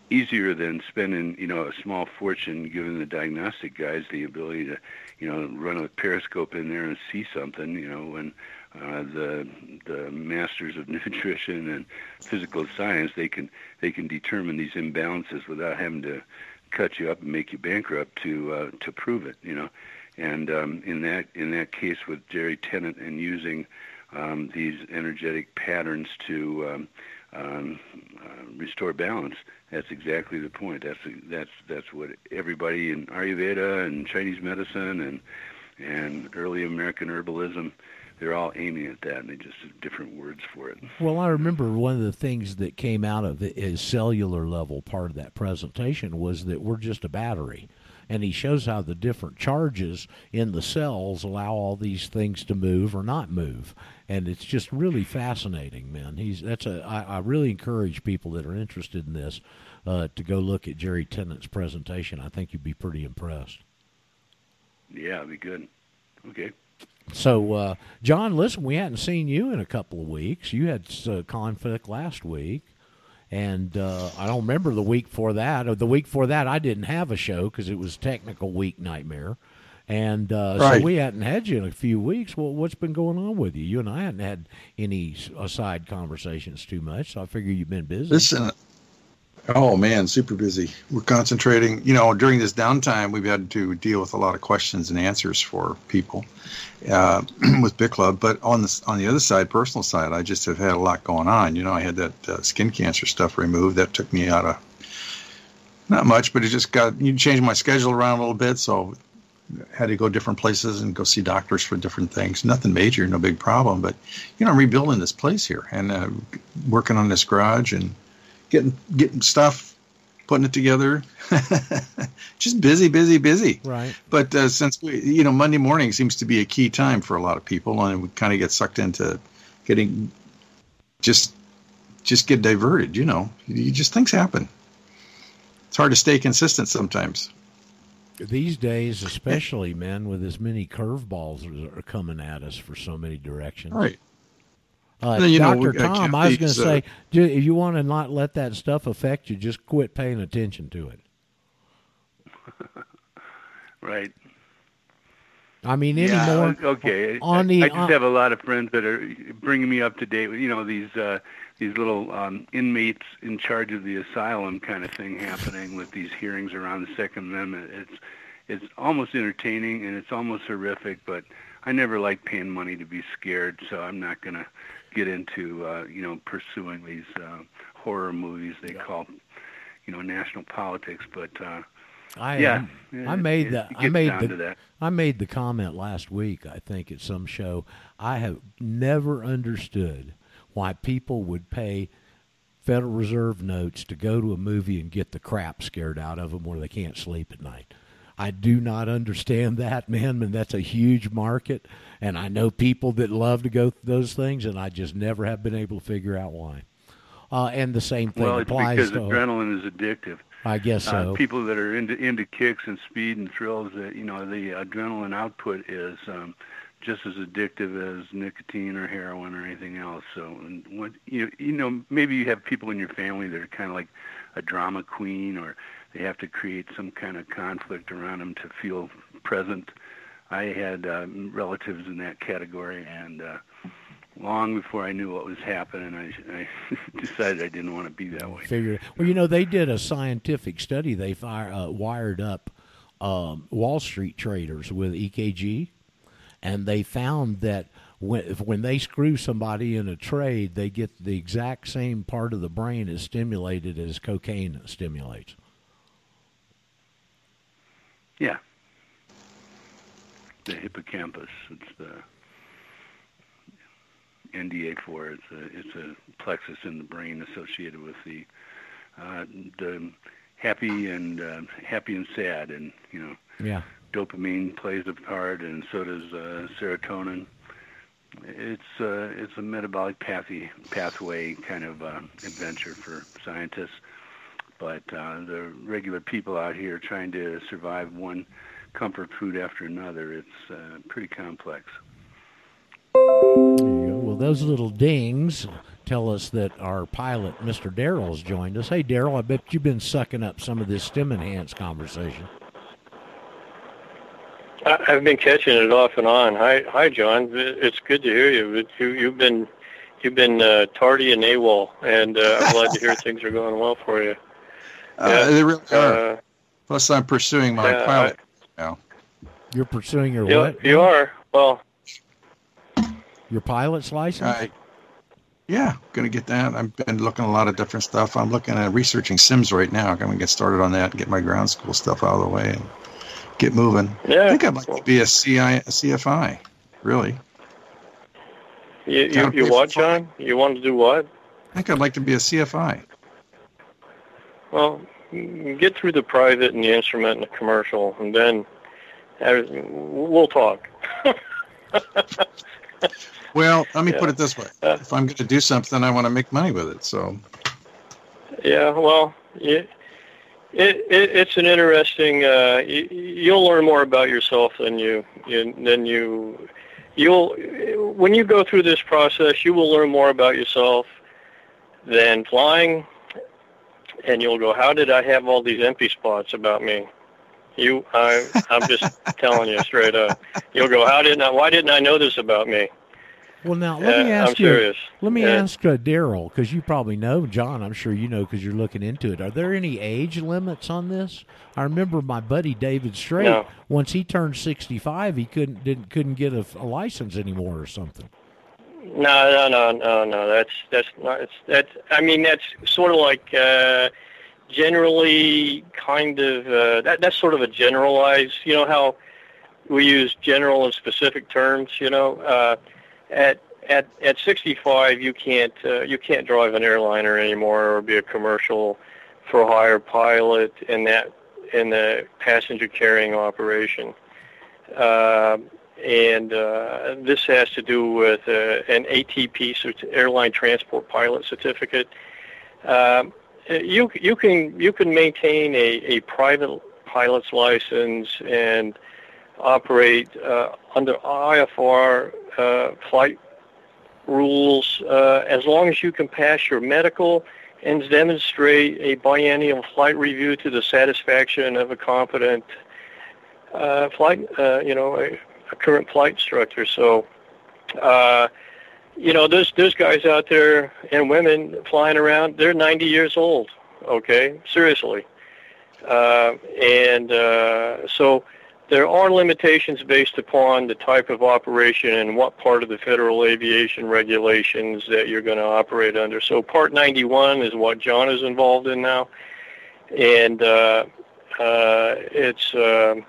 easier than spending you know a small fortune giving the diagnostic guys the ability to you know run a periscope in there and see something you know when uh, the the masters of nutrition and physical science they can they can determine these imbalances without having to cut you up and make you bankrupt to uh, to prove it you know? And um, in that in that case with Jerry Tennant and using um, these energetic patterns to um, um, uh, restore balance. That's exactly the point. That's that's that's what everybody in Ayurveda and Chinese medicine and and early American herbalism, they're all aiming at that, and they just have different words for it. Well, I remember one of the things that came out of is cellular level part of that presentation was that we're just a battery and he shows how the different charges in the cells allow all these things to move or not move and it's just really fascinating man. He's that's a i, I really encourage people that are interested in this uh, to go look at jerry tennant's presentation. I think you'd be pretty impressed. Yeah it'd be good. Okay. So uh, john listen we hadn't seen you in a couple of weeks. You had uh, conflict last week. And uh, I don't remember the week for that. Or the week for that, I didn't have a show because it was technical week nightmare. And uh, right. so we hadn't had you in a few weeks. Well, what's been going on with you? You and I hadn't had any aside conversations too much, so I figure you've been busy. Listen, Oh man, super busy. We're concentrating. You know, during this downtime, we've had to deal with a lot of questions and answers for people uh, with Bit Club. But on the on the other side, personal side, I just have had a lot going on. You know, I had that uh, skin cancer stuff removed. That took me out of not much, but it just got you changed my schedule around a little bit. So had to go different places and go see doctors for different things. Nothing major, no big problem. But you know, I'm rebuilding this place here and uh, working on this garage and getting getting stuff, putting it together. Just busy, busy, busy. Right. But uh, since we, you know, Monday morning seems to be a key time for a lot of people, and we kind of get sucked into getting just just get diverted. You know, you just things happen. It's hard to stay consistent sometimes. These days, especially, man, with as many curveballs are coming at us for so many directions. Right. Uh, Dr. Know, Tom, I was going to say, if you want to not let that stuff affect you, just quit paying attention to it. right. I mean, anymore. Yeah, okay. On the, I, just uh, have a lot of friends that are bringing me up to date with, you know, these uh, these little um, inmates in charge of the asylum kind of thing happening with these hearings around the Second Amendment. It's it's almost entertaining and it's almost horrific, but I never like paying money to be scared, so I'm not going to get into uh, you know pursuing these uh, horror movies they yeah. call you know national politics. But uh, I yeah, I made the I made the. I made the comment last week. I think at some show. I have never understood why people would pay Federal Reserve notes to go to a movie and get the crap scared out of them where they can't sleep at night. I do not understand that, man. And that's a huge market, and I know people that love to go those things, and I just never have been able to figure out why. Uh, and the same thing Well, it's applies because to. adrenaline is addictive. I guess so. Uh, people that are into into kicks and speed and thrills, that you know, the adrenaline output is um, just as addictive as nicotine or heroin or anything else. So, and what you you know, maybe you have people in your family that are kind of like a drama queen, or they have to create some kind of conflict around them to feel present. I had um, relatives in that category, and uh, long before I knew what was happening, I, I decided I didn't want to be that way. Figured. Well, you know, they did a scientific study. They fire, uh, wired up um, Wall Street traders with EKG, and they found that when when they screw somebody in a trade, they get the exact same part of the brain is stimulated as cocaine stimulates. Yeah. The hippocampus. It's the NDA4. It's a it's a plexus in the brain associated with the uh, the happy and uh, happy and sad, and you know Yeah. Dopamine plays a part, and so does uh, serotonin. It's uh, it's a metabolic pathy, pathway kind of uh, adventure for scientists, but uh, the regular people out here trying to survive one comfort food after another, it's uh, pretty complex. Well, those little dings tell us that our pilot, Mr. Daryl, has joined us. Hey, Daryl, I bet you've been sucking up some of this stem enhanced conversation. I- I've been catching it off and on. Hi, hi, John. It's good to hear you. You, you've been, you've been uh, tardy and AWOL, and uh, I'm glad to hear things are going well for you. Uh, they really are. Uh, Plus, I'm pursuing my yeah, pilot now. You're pursuing your you, what? you are well. Your pilot's license? I, yeah, going to get that. I've been looking at a lot of different stuff. I'm looking at researching Sims right now. I'm going to get started on that and get my ground school stuff out of the way and get moving. Yeah. I think I'd like to be a, CI, a CFI, really. You, you, you what. John? You want to do what? I think I'd like to be a CFI. Well, get through the private and the instrument and the commercial, and then we'll talk. Well, let me Yeah. put it this way. If I'm going to do something, I want to make money with it. So, Yeah, well, it, it it's an interesting. Uh, you, you'll learn more about yourself than you, you than you you'll when you go through this process. You will learn more about yourself than flying, and you'll go, "How did I have all these empty spots about me?" You, I, I'm just telling you straight up. You'll go, "How didn't I? Why didn't I know this about me?" Well, now let me Uh, ask I'm you. serious. Let me Uh, ask uh, Daryl because you probably know John. I'm sure you know because you're looking into it. Are there any age limits on this? I remember my buddy David Strait. No. Once he turned 65, he couldn't didn't couldn't get a, a license anymore or something. No, no, no, no, no. That's that's not. It's that's. I mean, that's sort of like uh, generally kind of uh, that. That's sort of a generalized. You know how we use general and specific terms. You know, uh, at at at 65, you can't uh, you can't drive an airliner anymore or be a commercial for hire pilot in that in the passenger carrying operation. Uh, and uh, this has to do with uh, an ATP, cert- airline transport pilot certificate. Um, you you can you can maintain a, a private pilot's license and operate uh, under IFR uh, flight rules uh, as long as you can pass your medical and demonstrate a biennial flight review to the satisfaction of a competent uh, flight, uh, you know, a, a current flight instructor. So, uh, you know, there's there's guys out there and women flying around. They're 90 years old. Okay, seriously, and so there are limitations based upon the type of operation and what part of the federal aviation regulations that you're going to operate under. So Part 91 is what John is involved in now, and uh, uh, it's. um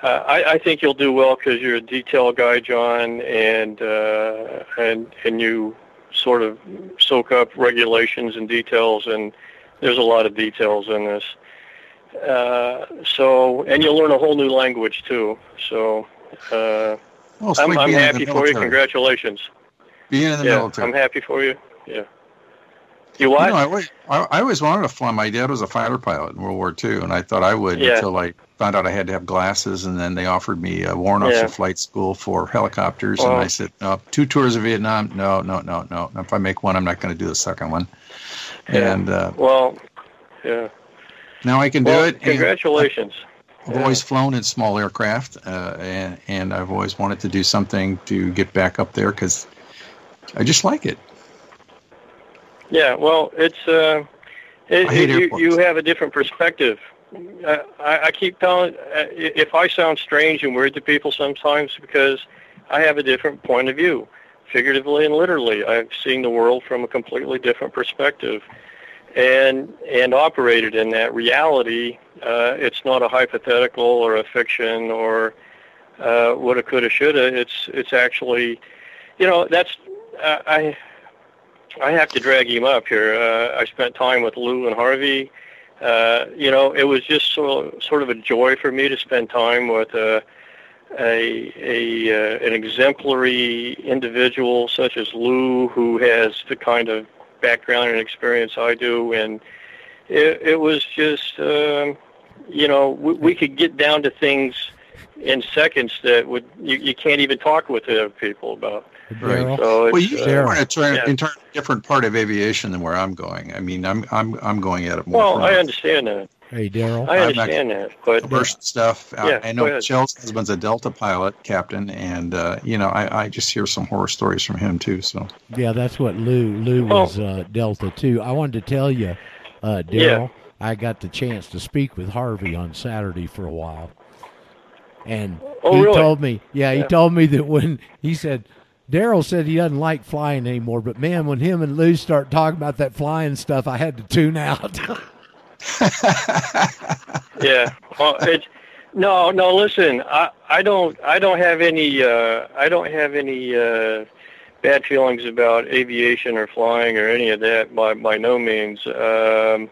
uh, I, I think you'll do well because you're a detail guy, John, and uh, and and you sort of soak up regulations and details, and there's a lot of details in this. Uh, so, and you'll learn a whole new language too. So, uh, Well, I'm, like I'm happy for you. Congratulations. Being in the yeah, military. I'm happy for you. Yeah. You what? You know, I, always, I, I always wanted to fly. My dad was a fighter pilot in World War II, and I thought I would Yeah. until I found out I had to have glasses. And then they offered me a warrant Yeah. officer flight school for helicopters, and I said, no, two tours of Vietnam. No, no, no, no. If I make one, I'm not going to do the second one. Yeah. And uh, well, yeah. Now I can do Well, it. and congratulations. I've always flown in small aircraft, uh, and, and I've always wanted to do something to get back up there because I just like it. Yeah, well, it's uh, it, I hate you, you have a different perspective. Uh, I, I keep telling uh, if I sound strange and weird to people sometimes because I have a different point of view, figuratively and literally. I've seen the world from a completely different perspective, and and operated in that reality. Uh, it's not a hypothetical or a fiction or uh, woulda, coulda, shoulda. It's it's actually, you know, that's uh, I. I have to drag him up here. Uh, I spent time with Lou and Harvey. Uh, you know, it was just so, sort of a joy for me to spend time with a a, a uh, an exemplary individual such as Lou, who has the kind of background and experience I do, and it, it was just, um, you know, we, we could get down to things in seconds that would you, you can't even talk with other people about. Right. So it's, well, you uh, are in a try- yeah. entirely different part of aviation than where I'm going. I mean, I'm I'm I'm going at it more. Well, I understand that. Hey, Daryl. I I'm not- understand that, but commercial stuff. I- Yeah, I, go know ahead. Shell's husband's a Delta pilot, captain, and uh, you know, I, I just hear some horror stories from him too. So Yeah, that's what Lou Lou Oh. was uh, Delta too. I wanted to tell you, uh, Daryl, Yeah. I got the chance to speak with Harvey on Saturday for a while, and Oh, he really? told me, yeah, he told me that when he said. Daryl said he doesn't like flying anymore, but man, when him and Lou start talking about that flying stuff, I had to tune out. yeah, well, it's no, no. Listen, I, I don't, I don't have any, uh, I don't have any uh, bad feelings about aviation or flying or any of that. By by no means. Um,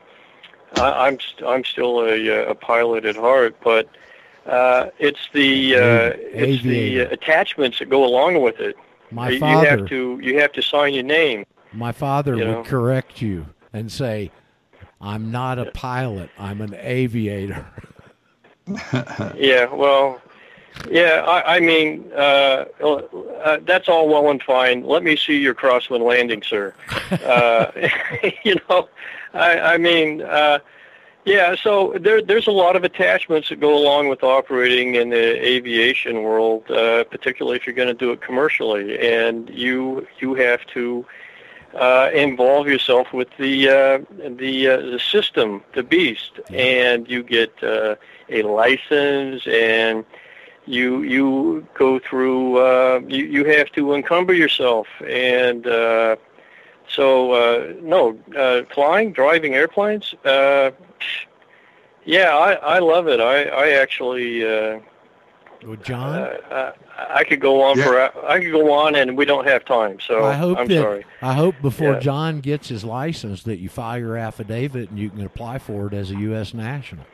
I, I'm st- I'm still a, uh, a pilot at heart, but uh, it's the uh, it's the attachments that go along with it. My you, you have to you have to sign your name. my father you would know. correct you and say, "I'm not a pilot. I'm an aviator." Yeah, well, yeah, I, I mean, uh, uh, that's all well and fine. Let me see your Crosswind landing, sir. Uh, you know, I, I mean, uh, yeah. So there, there's a lot of attachments that go along with operating in the aviation world, uh, particularly if you're going to do it commercially, and you you have to uh, involve yourself with the uh, the uh, the system, the beast, and you get uh, a license, and you you go through. Uh, you you have to encumber yourself, and uh, so uh, no uh, flying, driving airplanes. Uh, yeah, I, I love it. I I actually. Uh, John, uh, I, I could go on Yeah. for I could go on, and we don't have time. So I hope I'm that sorry. I hope before Yeah. John gets his license that you file your affidavit and you can apply for it as a U.S. national.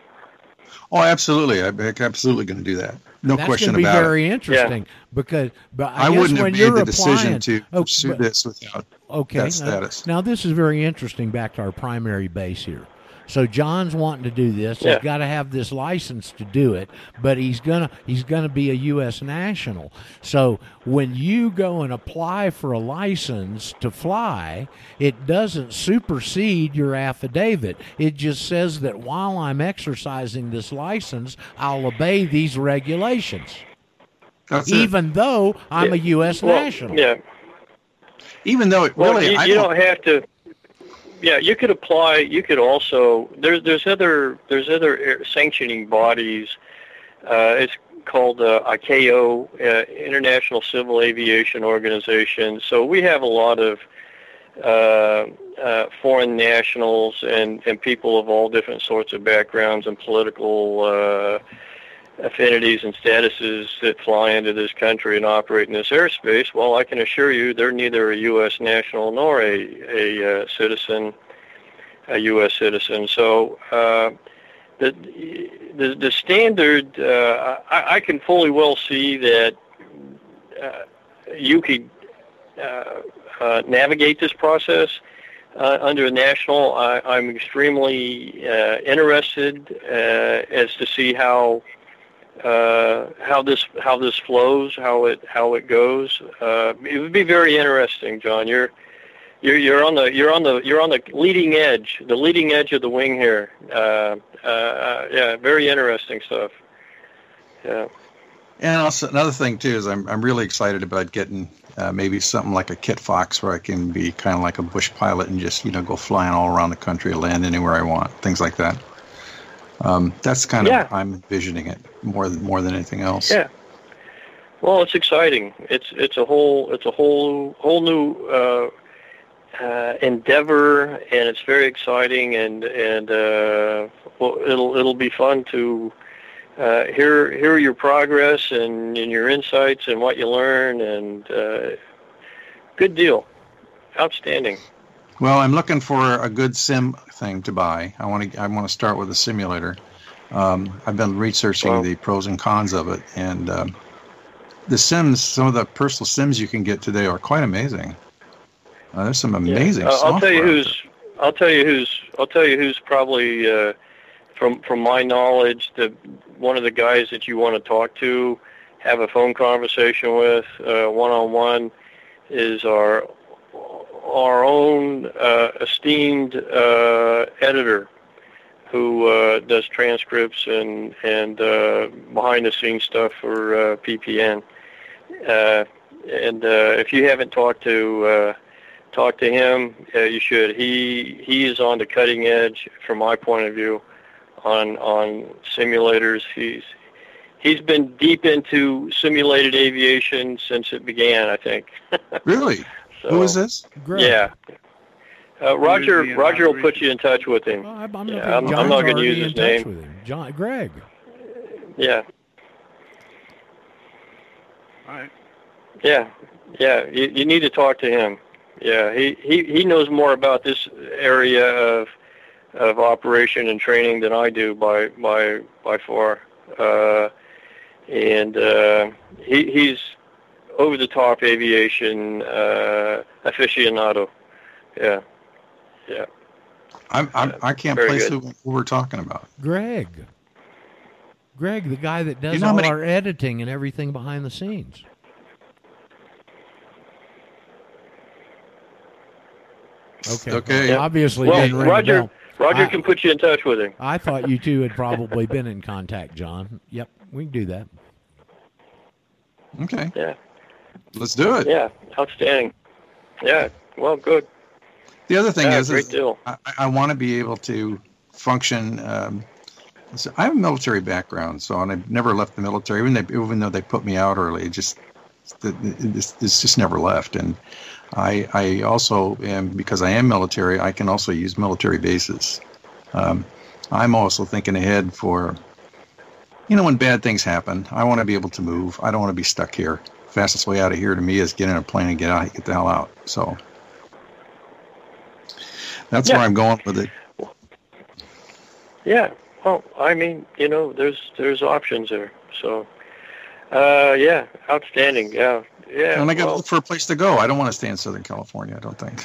oh, absolutely, I'm absolutely going to do that. No That's question going to be about it. very interesting because, but I, I guess wouldn't have when made you're the decision to Oh, pursue but- this without Okay, that now, status. now this is very interesting. Back to our primary base here. So John's wanting to do this. Yeah. He's got to have this license to do it, but he's gonna he's gonna be a U.S. national. So when you go and apply for a license to fly, it doesn't supersede your affidavit. It just says that while I'm exercising this license, I'll obey these regulations, That's it. even though I'm a U.S. Well, national. Yeah. Even though it Well, really, you, I you don't, don't have to. Yeah, you could apply. You could also there's there's other there's other sanctioning bodies. Uh, it's called uh, ICAO, uh, International Civil Aviation Organization. So we have a lot of uh, uh, foreign nationals and, and people of all different sorts of backgrounds and political uh, affinities and statuses that fly into this country and operate in this airspace, well, I can assure you they're neither a U.S. national nor a, a uh, citizen, a U.S. citizen. So uh, the, the, the standard, uh, I, I can fully well see that uh, you could uh, uh, navigate this process uh, under a national. I, I'm extremely uh, interested uh, as to see how uh, how this how this flows, how it how it goes. Uh, it would be very interesting, John. You're you're you're on the you're on the you're on the leading edge, the leading edge of the wing here. Uh, uh, yeah, very interesting stuff. Yeah. And also another thing too is I'm I'm really excited about getting uh, maybe something like a Kitfox where I can be kind of like a bush pilot and just you know go flying all around the country, land anywhere I want, things like that. Um, that's kind Yeah. of I'm envisioning it more than more than anything else. Yeah. Well, it's exciting. It's it's a whole it's a whole whole new uh, uh, endeavor, and it's very exciting, and and uh, well, it'll it'll be fun to uh, hear hear your progress and, and your insights and what you learn, and uh, good deal, outstanding. Well, I'm looking for a good sim thing to buy. I want to I want to start with a simulator. Um, I've been researching Wow. the pros and cons of it, and um, the sims, some of the personal sims you can get today are quite amazing. Uh, there's some amazing. Yeah. Uh, I'll tell you who's. I'll tell you who's. I'll tell you who's probably, uh, from from my knowledge, the one of the guys that you want to talk to, have a phone conversation with, one on one, is our our own uh, esteemed uh, editor, who uh, does transcripts and and uh, behind the scenes stuff for uh, PPN. Uh, and if you haven't talked to uh, talk to him. You should. He he is on the cutting edge, from my point of view, on on simulators. He's he's been deep into simulated aviation since it began. I think. Really? So, Who is this? Greg. Yeah. Uh, Roger Roger will put you in touch with him. Well, I'm, I'm, Yeah, not I'm- gonna- I'm not gonna use his name. With him. John, Greg. Yeah, All right. yeah, yeah. You, you need to talk to him. Yeah, he, he, he knows more about this area of of operation and training than I do by by by far. Uh, and uh, he, he's over the top aviation uh, aficionado. Yeah, yeah. I'm, I'm, I can't Very place who, good. who we're talking about. Greg. Greg, the guy that does You know all many- our editing and everything behind the scenes. Okay. Okay. Well, Obviously, Well, didn't ring a Roger bell. Roger I- can put you in touch with him. I thought you two had probably been in contact, John. Yep, we can do that. Okay. Yeah. Let's do it. Yeah, outstanding. Yeah, well, good. The other thing Yeah, is, great is deal. I, I want to be able to function. Um, so I have a military background, so and I've never left the military, even, they, even though they put me out early. It just it, it's, it's just never left. And I I also am because I am military. I can also use military bases. Um, I'm also thinking ahead for, you know, when bad things happen. I want to be able to move. I don't want to be stuck here. Fastest way out of here to me is get in a plane and get out, get the hell out. So that's Yeah. where I'm going with it. Yeah. Well, I mean, you know, there's there's options there. So, uh, yeah, outstanding. Yeah, yeah. and I got to well, look for a place to go. I don't want to stay in Southern California. I don't think.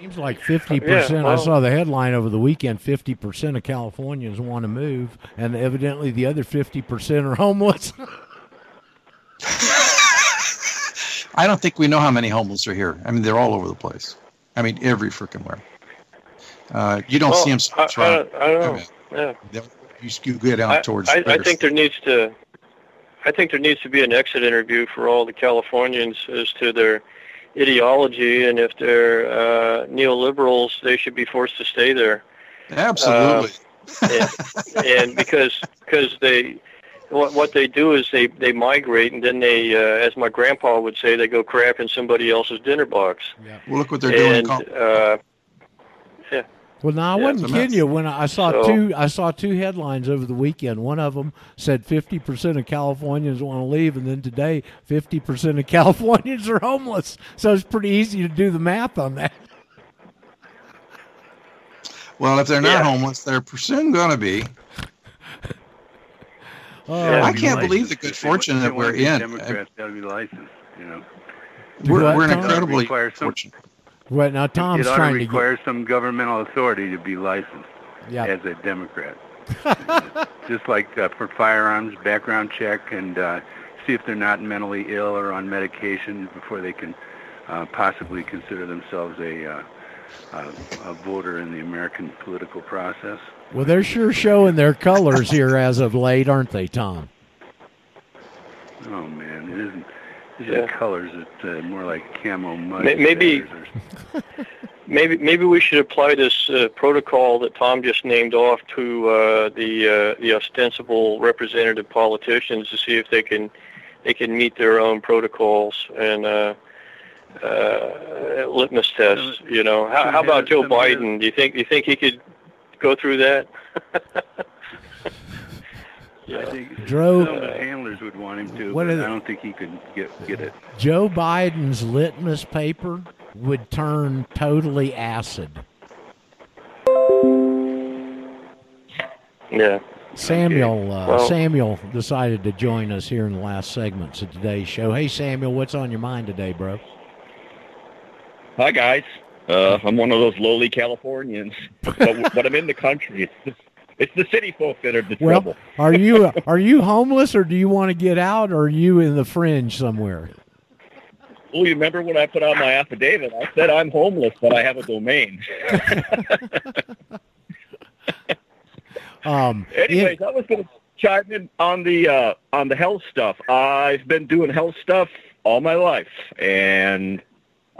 Seems like fifty percent. Yeah, I saw the headline over the weekend. Fifty percent of Californians want to move, and evidently the other fifty percent are homeless. I don't think we know how many homeless are here. I mean, they're all over the place. I mean, every freaking where. Uh, you don't well, see them. I, I, don't- I don't know. Yeah. You, you get out I, towards. I, I think there needs to, I think there needs to be an exit interview for all the Californians as to their ideology, and if they're uh, neoliberals, they should be forced to stay there. Absolutely. and, and because because they what what they do is they they migrate and then they, uh, as my grandpa would say, they go crap in somebody else's dinner box. Well, look what they're doing. And Col- uh, Well, now I Yeah, wasn't it's a kidding you. When I saw So- two, I saw two headlines over the weekend. One of them said fifty percent of Californians want to leave, and then today fifty percent of Californians are homeless. So it's pretty easy to do the math on that. well, if they're not Yeah. homeless, they're soon going to be. Oh, I can't believe the good If they want- fortune they that we're be in. Democrats got to be licensed. You know, We're, What, we're Tom? incredibly some- fortunate. Right now, Tom's it ought to trying to require some governmental authority to be licensed get. Yeah, as a Democrat. Just like uh, for firearms, background check, and uh, see if they're not mentally ill or on medication before they can uh, possibly consider themselves a, uh, a, a voter in the American political process. Well, they're sure showing their colors here as of late, aren't they, Tom? Oh man, it isn't. It Yeah. isn't colors. It's uh, more like camo mud. Maybe- maybe maybe we should apply this uh, protocol that Tom just named off to uh, the uh, the ostensible representative politicians to see if they can they can meet their own protocols and uh, uh, litmus tests. You know, how, how about Joe Some of the- Biden? Do you think do you think he could go through that? yeah. I think Dro- some of the handlers would want him to, What but the- I don't think he could get get it. Joe Biden's litmus paper would turn totally acid. Yeah. Samuel uh, Well- Samuel decided to join us here in the last segments of today's show. Hey Samuel, what's on your mind today, bro? Hi guys. Uh, I'm one of those lowly Californians, but, but I'm in the country. It's the, it's the city folk that are the Well, trouble. are you are you homeless or do you want to get out or are you in the fringe somewhere? Well, you remember when I put out my affidavit? I said I'm homeless, but I have a domain. Um, Anyways, I was going to chime in on the uh, on the health stuff. I've been doing health stuff all my life, and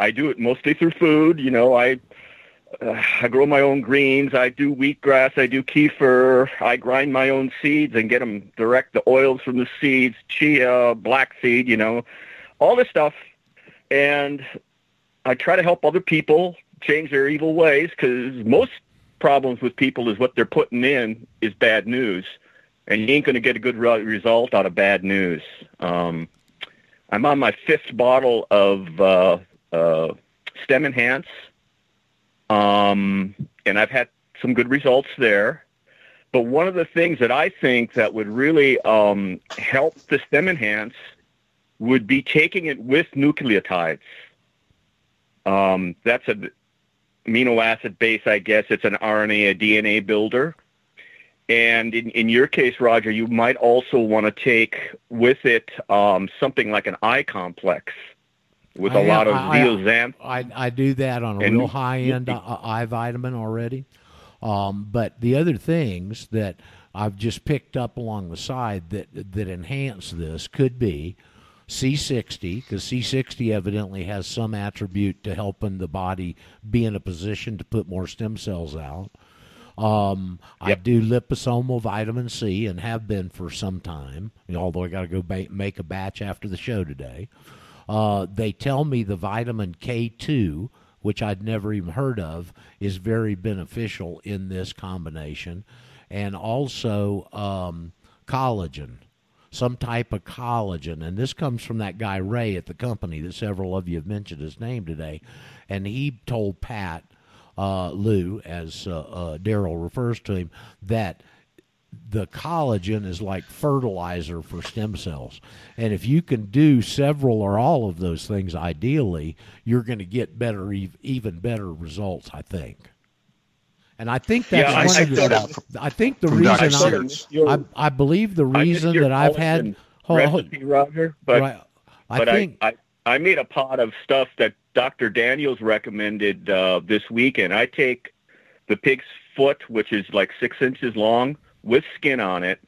I do it mostly through food. You know, I uh, I grow my own greens. I do wheatgrass. I do kefir. I grind my own seeds and get them direct the oils from the seeds, chia, black seed. You know, all this stuff, and I try to help other people change their evil ways because most problems with people is what they're putting in is bad news, and you ain't going to get a good re- result out of bad news. Um, I'm on my fifth bottle of uh, uh, Stem Enhance, um, and I've had some good results there. But one of the things that I think that would really um, help the Stem Enhance would be taking it with nucleotides. Um, that's a amino acid base, I guess. It's an RNA, a DNA builder. And in, in your case, Roger, you might also want to take with it um, something like an eye complex with I a lot of am- I- I- zeaxanthin. I, I do that on a And- real high end eye vitamin already. Um, but the other things that I've just picked up along the side that that enhance this could be C60 because C60 evidently has some attribute to helping the body be in a position to put more stem cells out. Um, I do liposomal vitamin C and have been for some time, although I got to go ba- make a batch after the show today. Uh, they tell me the vitamin K2, which I'd never even heard of, is very beneficial in this combination, and also um, collagen, some type of collagen. And this comes from that guy Ray at the company that several of you have mentioned his name today, and he told Pat uh, Lou, as uh, uh, Daryl refers to him, that the collagen is like fertilizer for stem cells. And if you can do several or all of those things ideally, you're going to get better, even better results, I think. And I think that's Yeah, I- one I of the. sort I think the reason I, I, I believe the reason your that I've had. Hold- hold- recipe, Roger, but right, I but think I, I I made a pot of stuff that Dr. Daniels recommended uh, this weekend. I take the pig's foot, which is like six inches long, with skin on it,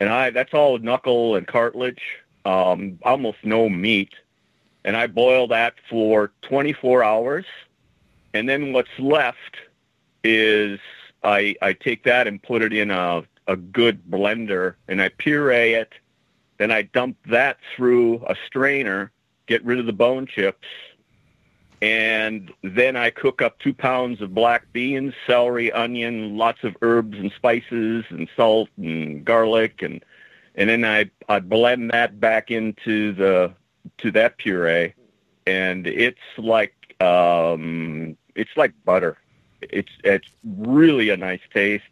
and I that's all knuckle and cartilage, um, almost no meat, and I boil that for 24 hours, and then what's left is I I take that and put it in a a good blender and I puree it. Then I dump that through a strainer, get rid of the bone chips, and then I cook up two pounds of black beans, celery, onion, lots of herbs and spices and salt and garlic and and then I I blend that back into the to that puree and it's like um it's like butter. It's it's really a nice taste.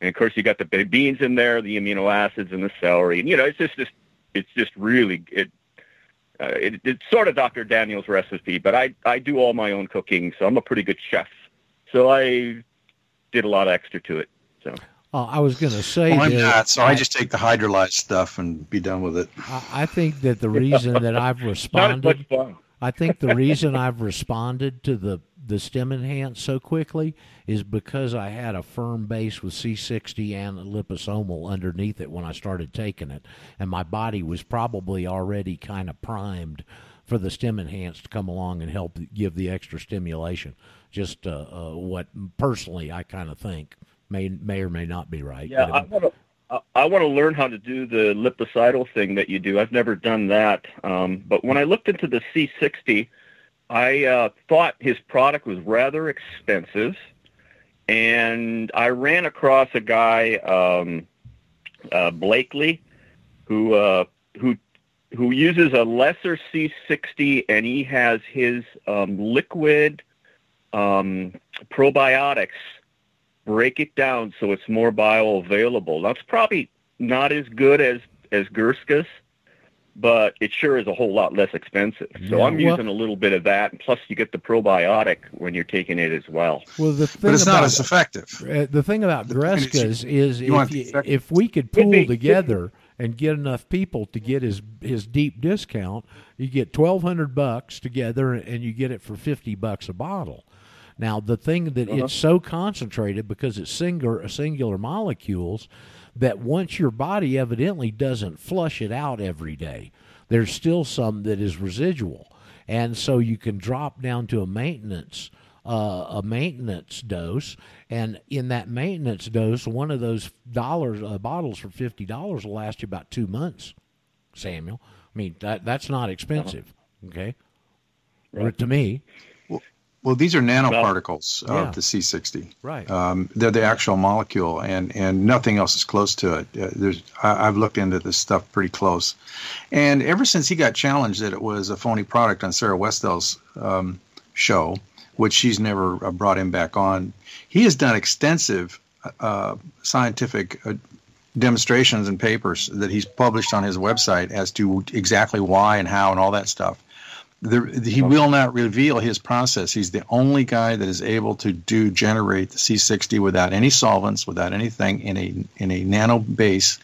And of course you got the beans in there, the amino acids and the celery. And you know, it's just just it's just really it uh, it, it's sort of Dr. Daniel's recipe, but I I do all my own cooking, so I'm a pretty good chef. So I did a lot of extra to it. So Uh, I was going to say Well, I'm that not, so I just take the hydrolyzed stuff and be done with it. I, I think that the reason that I've not as responded, much fun. I think the reason I've responded to the the stem enhance so quickly is because I had a firm base with C60 and liposomal underneath it when I started taking it, and my body was probably already kind of primed for the stem enhance to come along and help give the extra stimulation. Just uh, uh, what personally I kind of think may may or may not be right. Yeah, but I want to. Learn how to do the liposomal thing that you do. I've never done that. Um, but when I looked into the C60, I uh, thought his product was rather expensive, and I ran across a guy, um, uh, Blakely, who uh, who who uses a lesser C60, and he has his um, liquid um, probiotics break it down so it's more bioavailable. That's probably not as good as as Greska's, but it sure is a whole lot less expensive. So Yeah, I'm well- using a little bit of that, and plus you get the probiotic when you're taking it as well. well, the thing But it's about not as effective. Uh, the thing about The is Greska's is you if, you, if we could Could pool be. together and get enough people to get his his deep discount, you get twelve hundred bucks together and you get it for fifty bucks a bottle. Now the thing that Uh-huh. it's so concentrated because it's singular singular molecules that once your body evidently doesn't flush it out every day, there's still some that is residual, and so you can drop down to a maintenance uh, a maintenance dose, and in that maintenance dose, one of those dollars uh, bottles for fifty dollars will last you about two months. Samuel, I mean that that's not expensive, okay? To me, Well, these are nanoparticles Yeah. of the C60. right? Um, they're the actual molecule, and, and nothing else is close to it. Uh, there's, I, I've looked into this stuff pretty close, and ever since he got challenged that it was a phony product on Sarah Westall's um, show, which she's never uh, brought him back on, he has done extensive uh, scientific uh, demonstrations and papers that he's published on his website as to exactly why and how and all that stuff. The, he will not reveal his process. He's the only guy that is able to do generate the C60 without any solvents, without anything in a in a nano base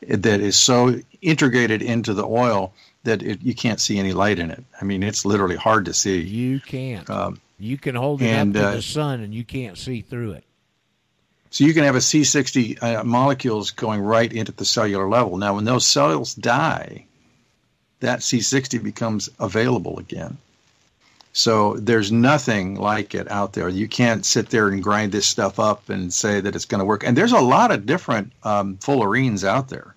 that is so integrated into the oil that it, you can't see any light in it. I mean, it's literally hard to see. you can't. Um, you can hold it and, up to uh, the sun and you can't see through it. So you can have a C60 uh, molecules going right into the cellular level. Now, when those cells die, that C60 becomes available again. So there's nothing like it out there. You can't sit there and grind this stuff up and say that it's going to work. And there's a lot of different um, fullerenes out there.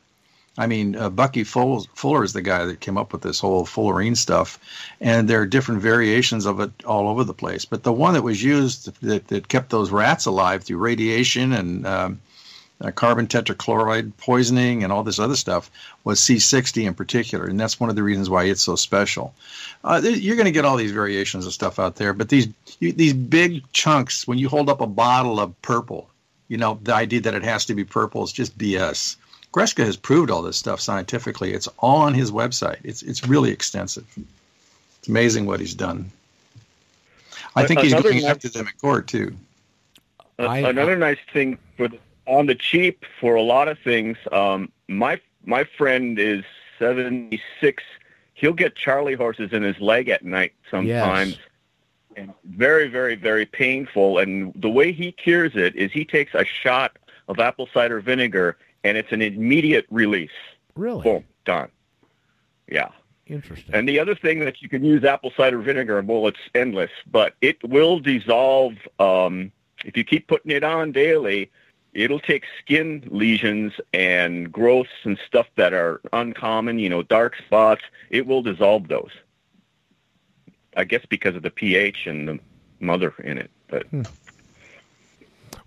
I mean, uh, Bucky Full- Fuller is the guy that came up with this whole fullerene stuff, and there are different variations of it all over the place. But the one that was used that, that kept those rats alive through radiation and um, uh, carbon tetrachloride poisoning and all this other stuff was C60 in particular, and that's one of the reasons why it's so special. Uh, there- you're going to get all these variations of stuff out there, but these you, these big chunks when you hold up a bottle of purple, you know the idea that it has to be purple is just BS. Greska has proved all this stuff scientifically. It's all on his website. It's it's really extensive. It's amazing what he's done. I think he's Another going nice- after them in court too. A- I- Another nice thing for the, on the cheap for a lot of things. Um, my my friend is seventy six. He'll get Charlie horses in his leg at night sometimes, Yes. and very very very painful. And the way he cures it is he takes a shot of apple cider vinegar, and it's an immediate release. Really Boom, done. Yeah. interesting. And the other thing that you can use apple cider vinegar, well, it's endless, but it will dissolve um, if you keep putting it on daily. It'll take skin lesions and growths and stuff that are uncommon, you know, dark spots. It will dissolve those. I guess because of the pH and the mother in it. But hmm.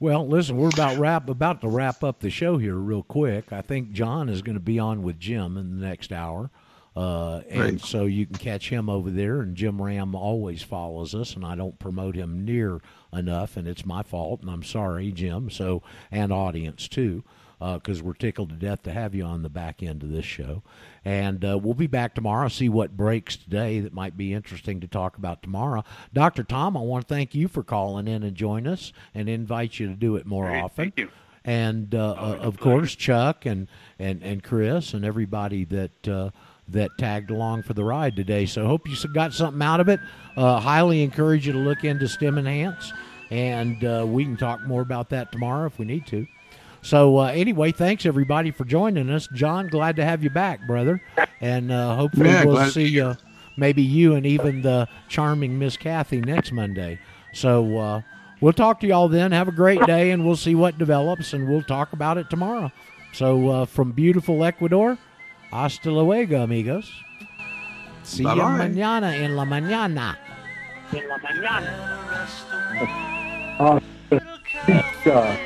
Well, listen, we're about wrap about to wrap up the show here real quick. I think John is going to be on with Jim in the next hour. Uh, and Right. so you can catch him over there. And Jim Ram always follows us, and I don't promote him near enough, and it's my fault, and I'm sorry, Jim. So and audience too, because we're tickled to death to have you on the back end of this show. And uh, we'll be back tomorrow. See what breaks today that might be interesting to talk about tomorrow. Dr. Tom, I want to thank you for calling in and join us, and invite you to do it more Great, often thank you. and uh, uh, of course Chuck and, and, and Chris and everybody that uh, that tagged along for the ride today. So hope you got something out of it. Uh, highly encourage you to look into Stem Enhance, and uh, we can talk more about that tomorrow if we need to. So uh, anyway, thanks everybody for joining us. John, glad to have you back, brother, and uh, hopefully Yeah, we'll see uh, maybe you and even the charming Miss Kathy next Monday. So. Uh, We'll talk to y'all then. Have a great day, and we'll see what develops, and we'll talk about it tomorrow. So, uh, from beautiful Ecuador, Hasta luego, amigos. See Bye-bye. you mañana In la mañana. In la mañana. Uh, uh,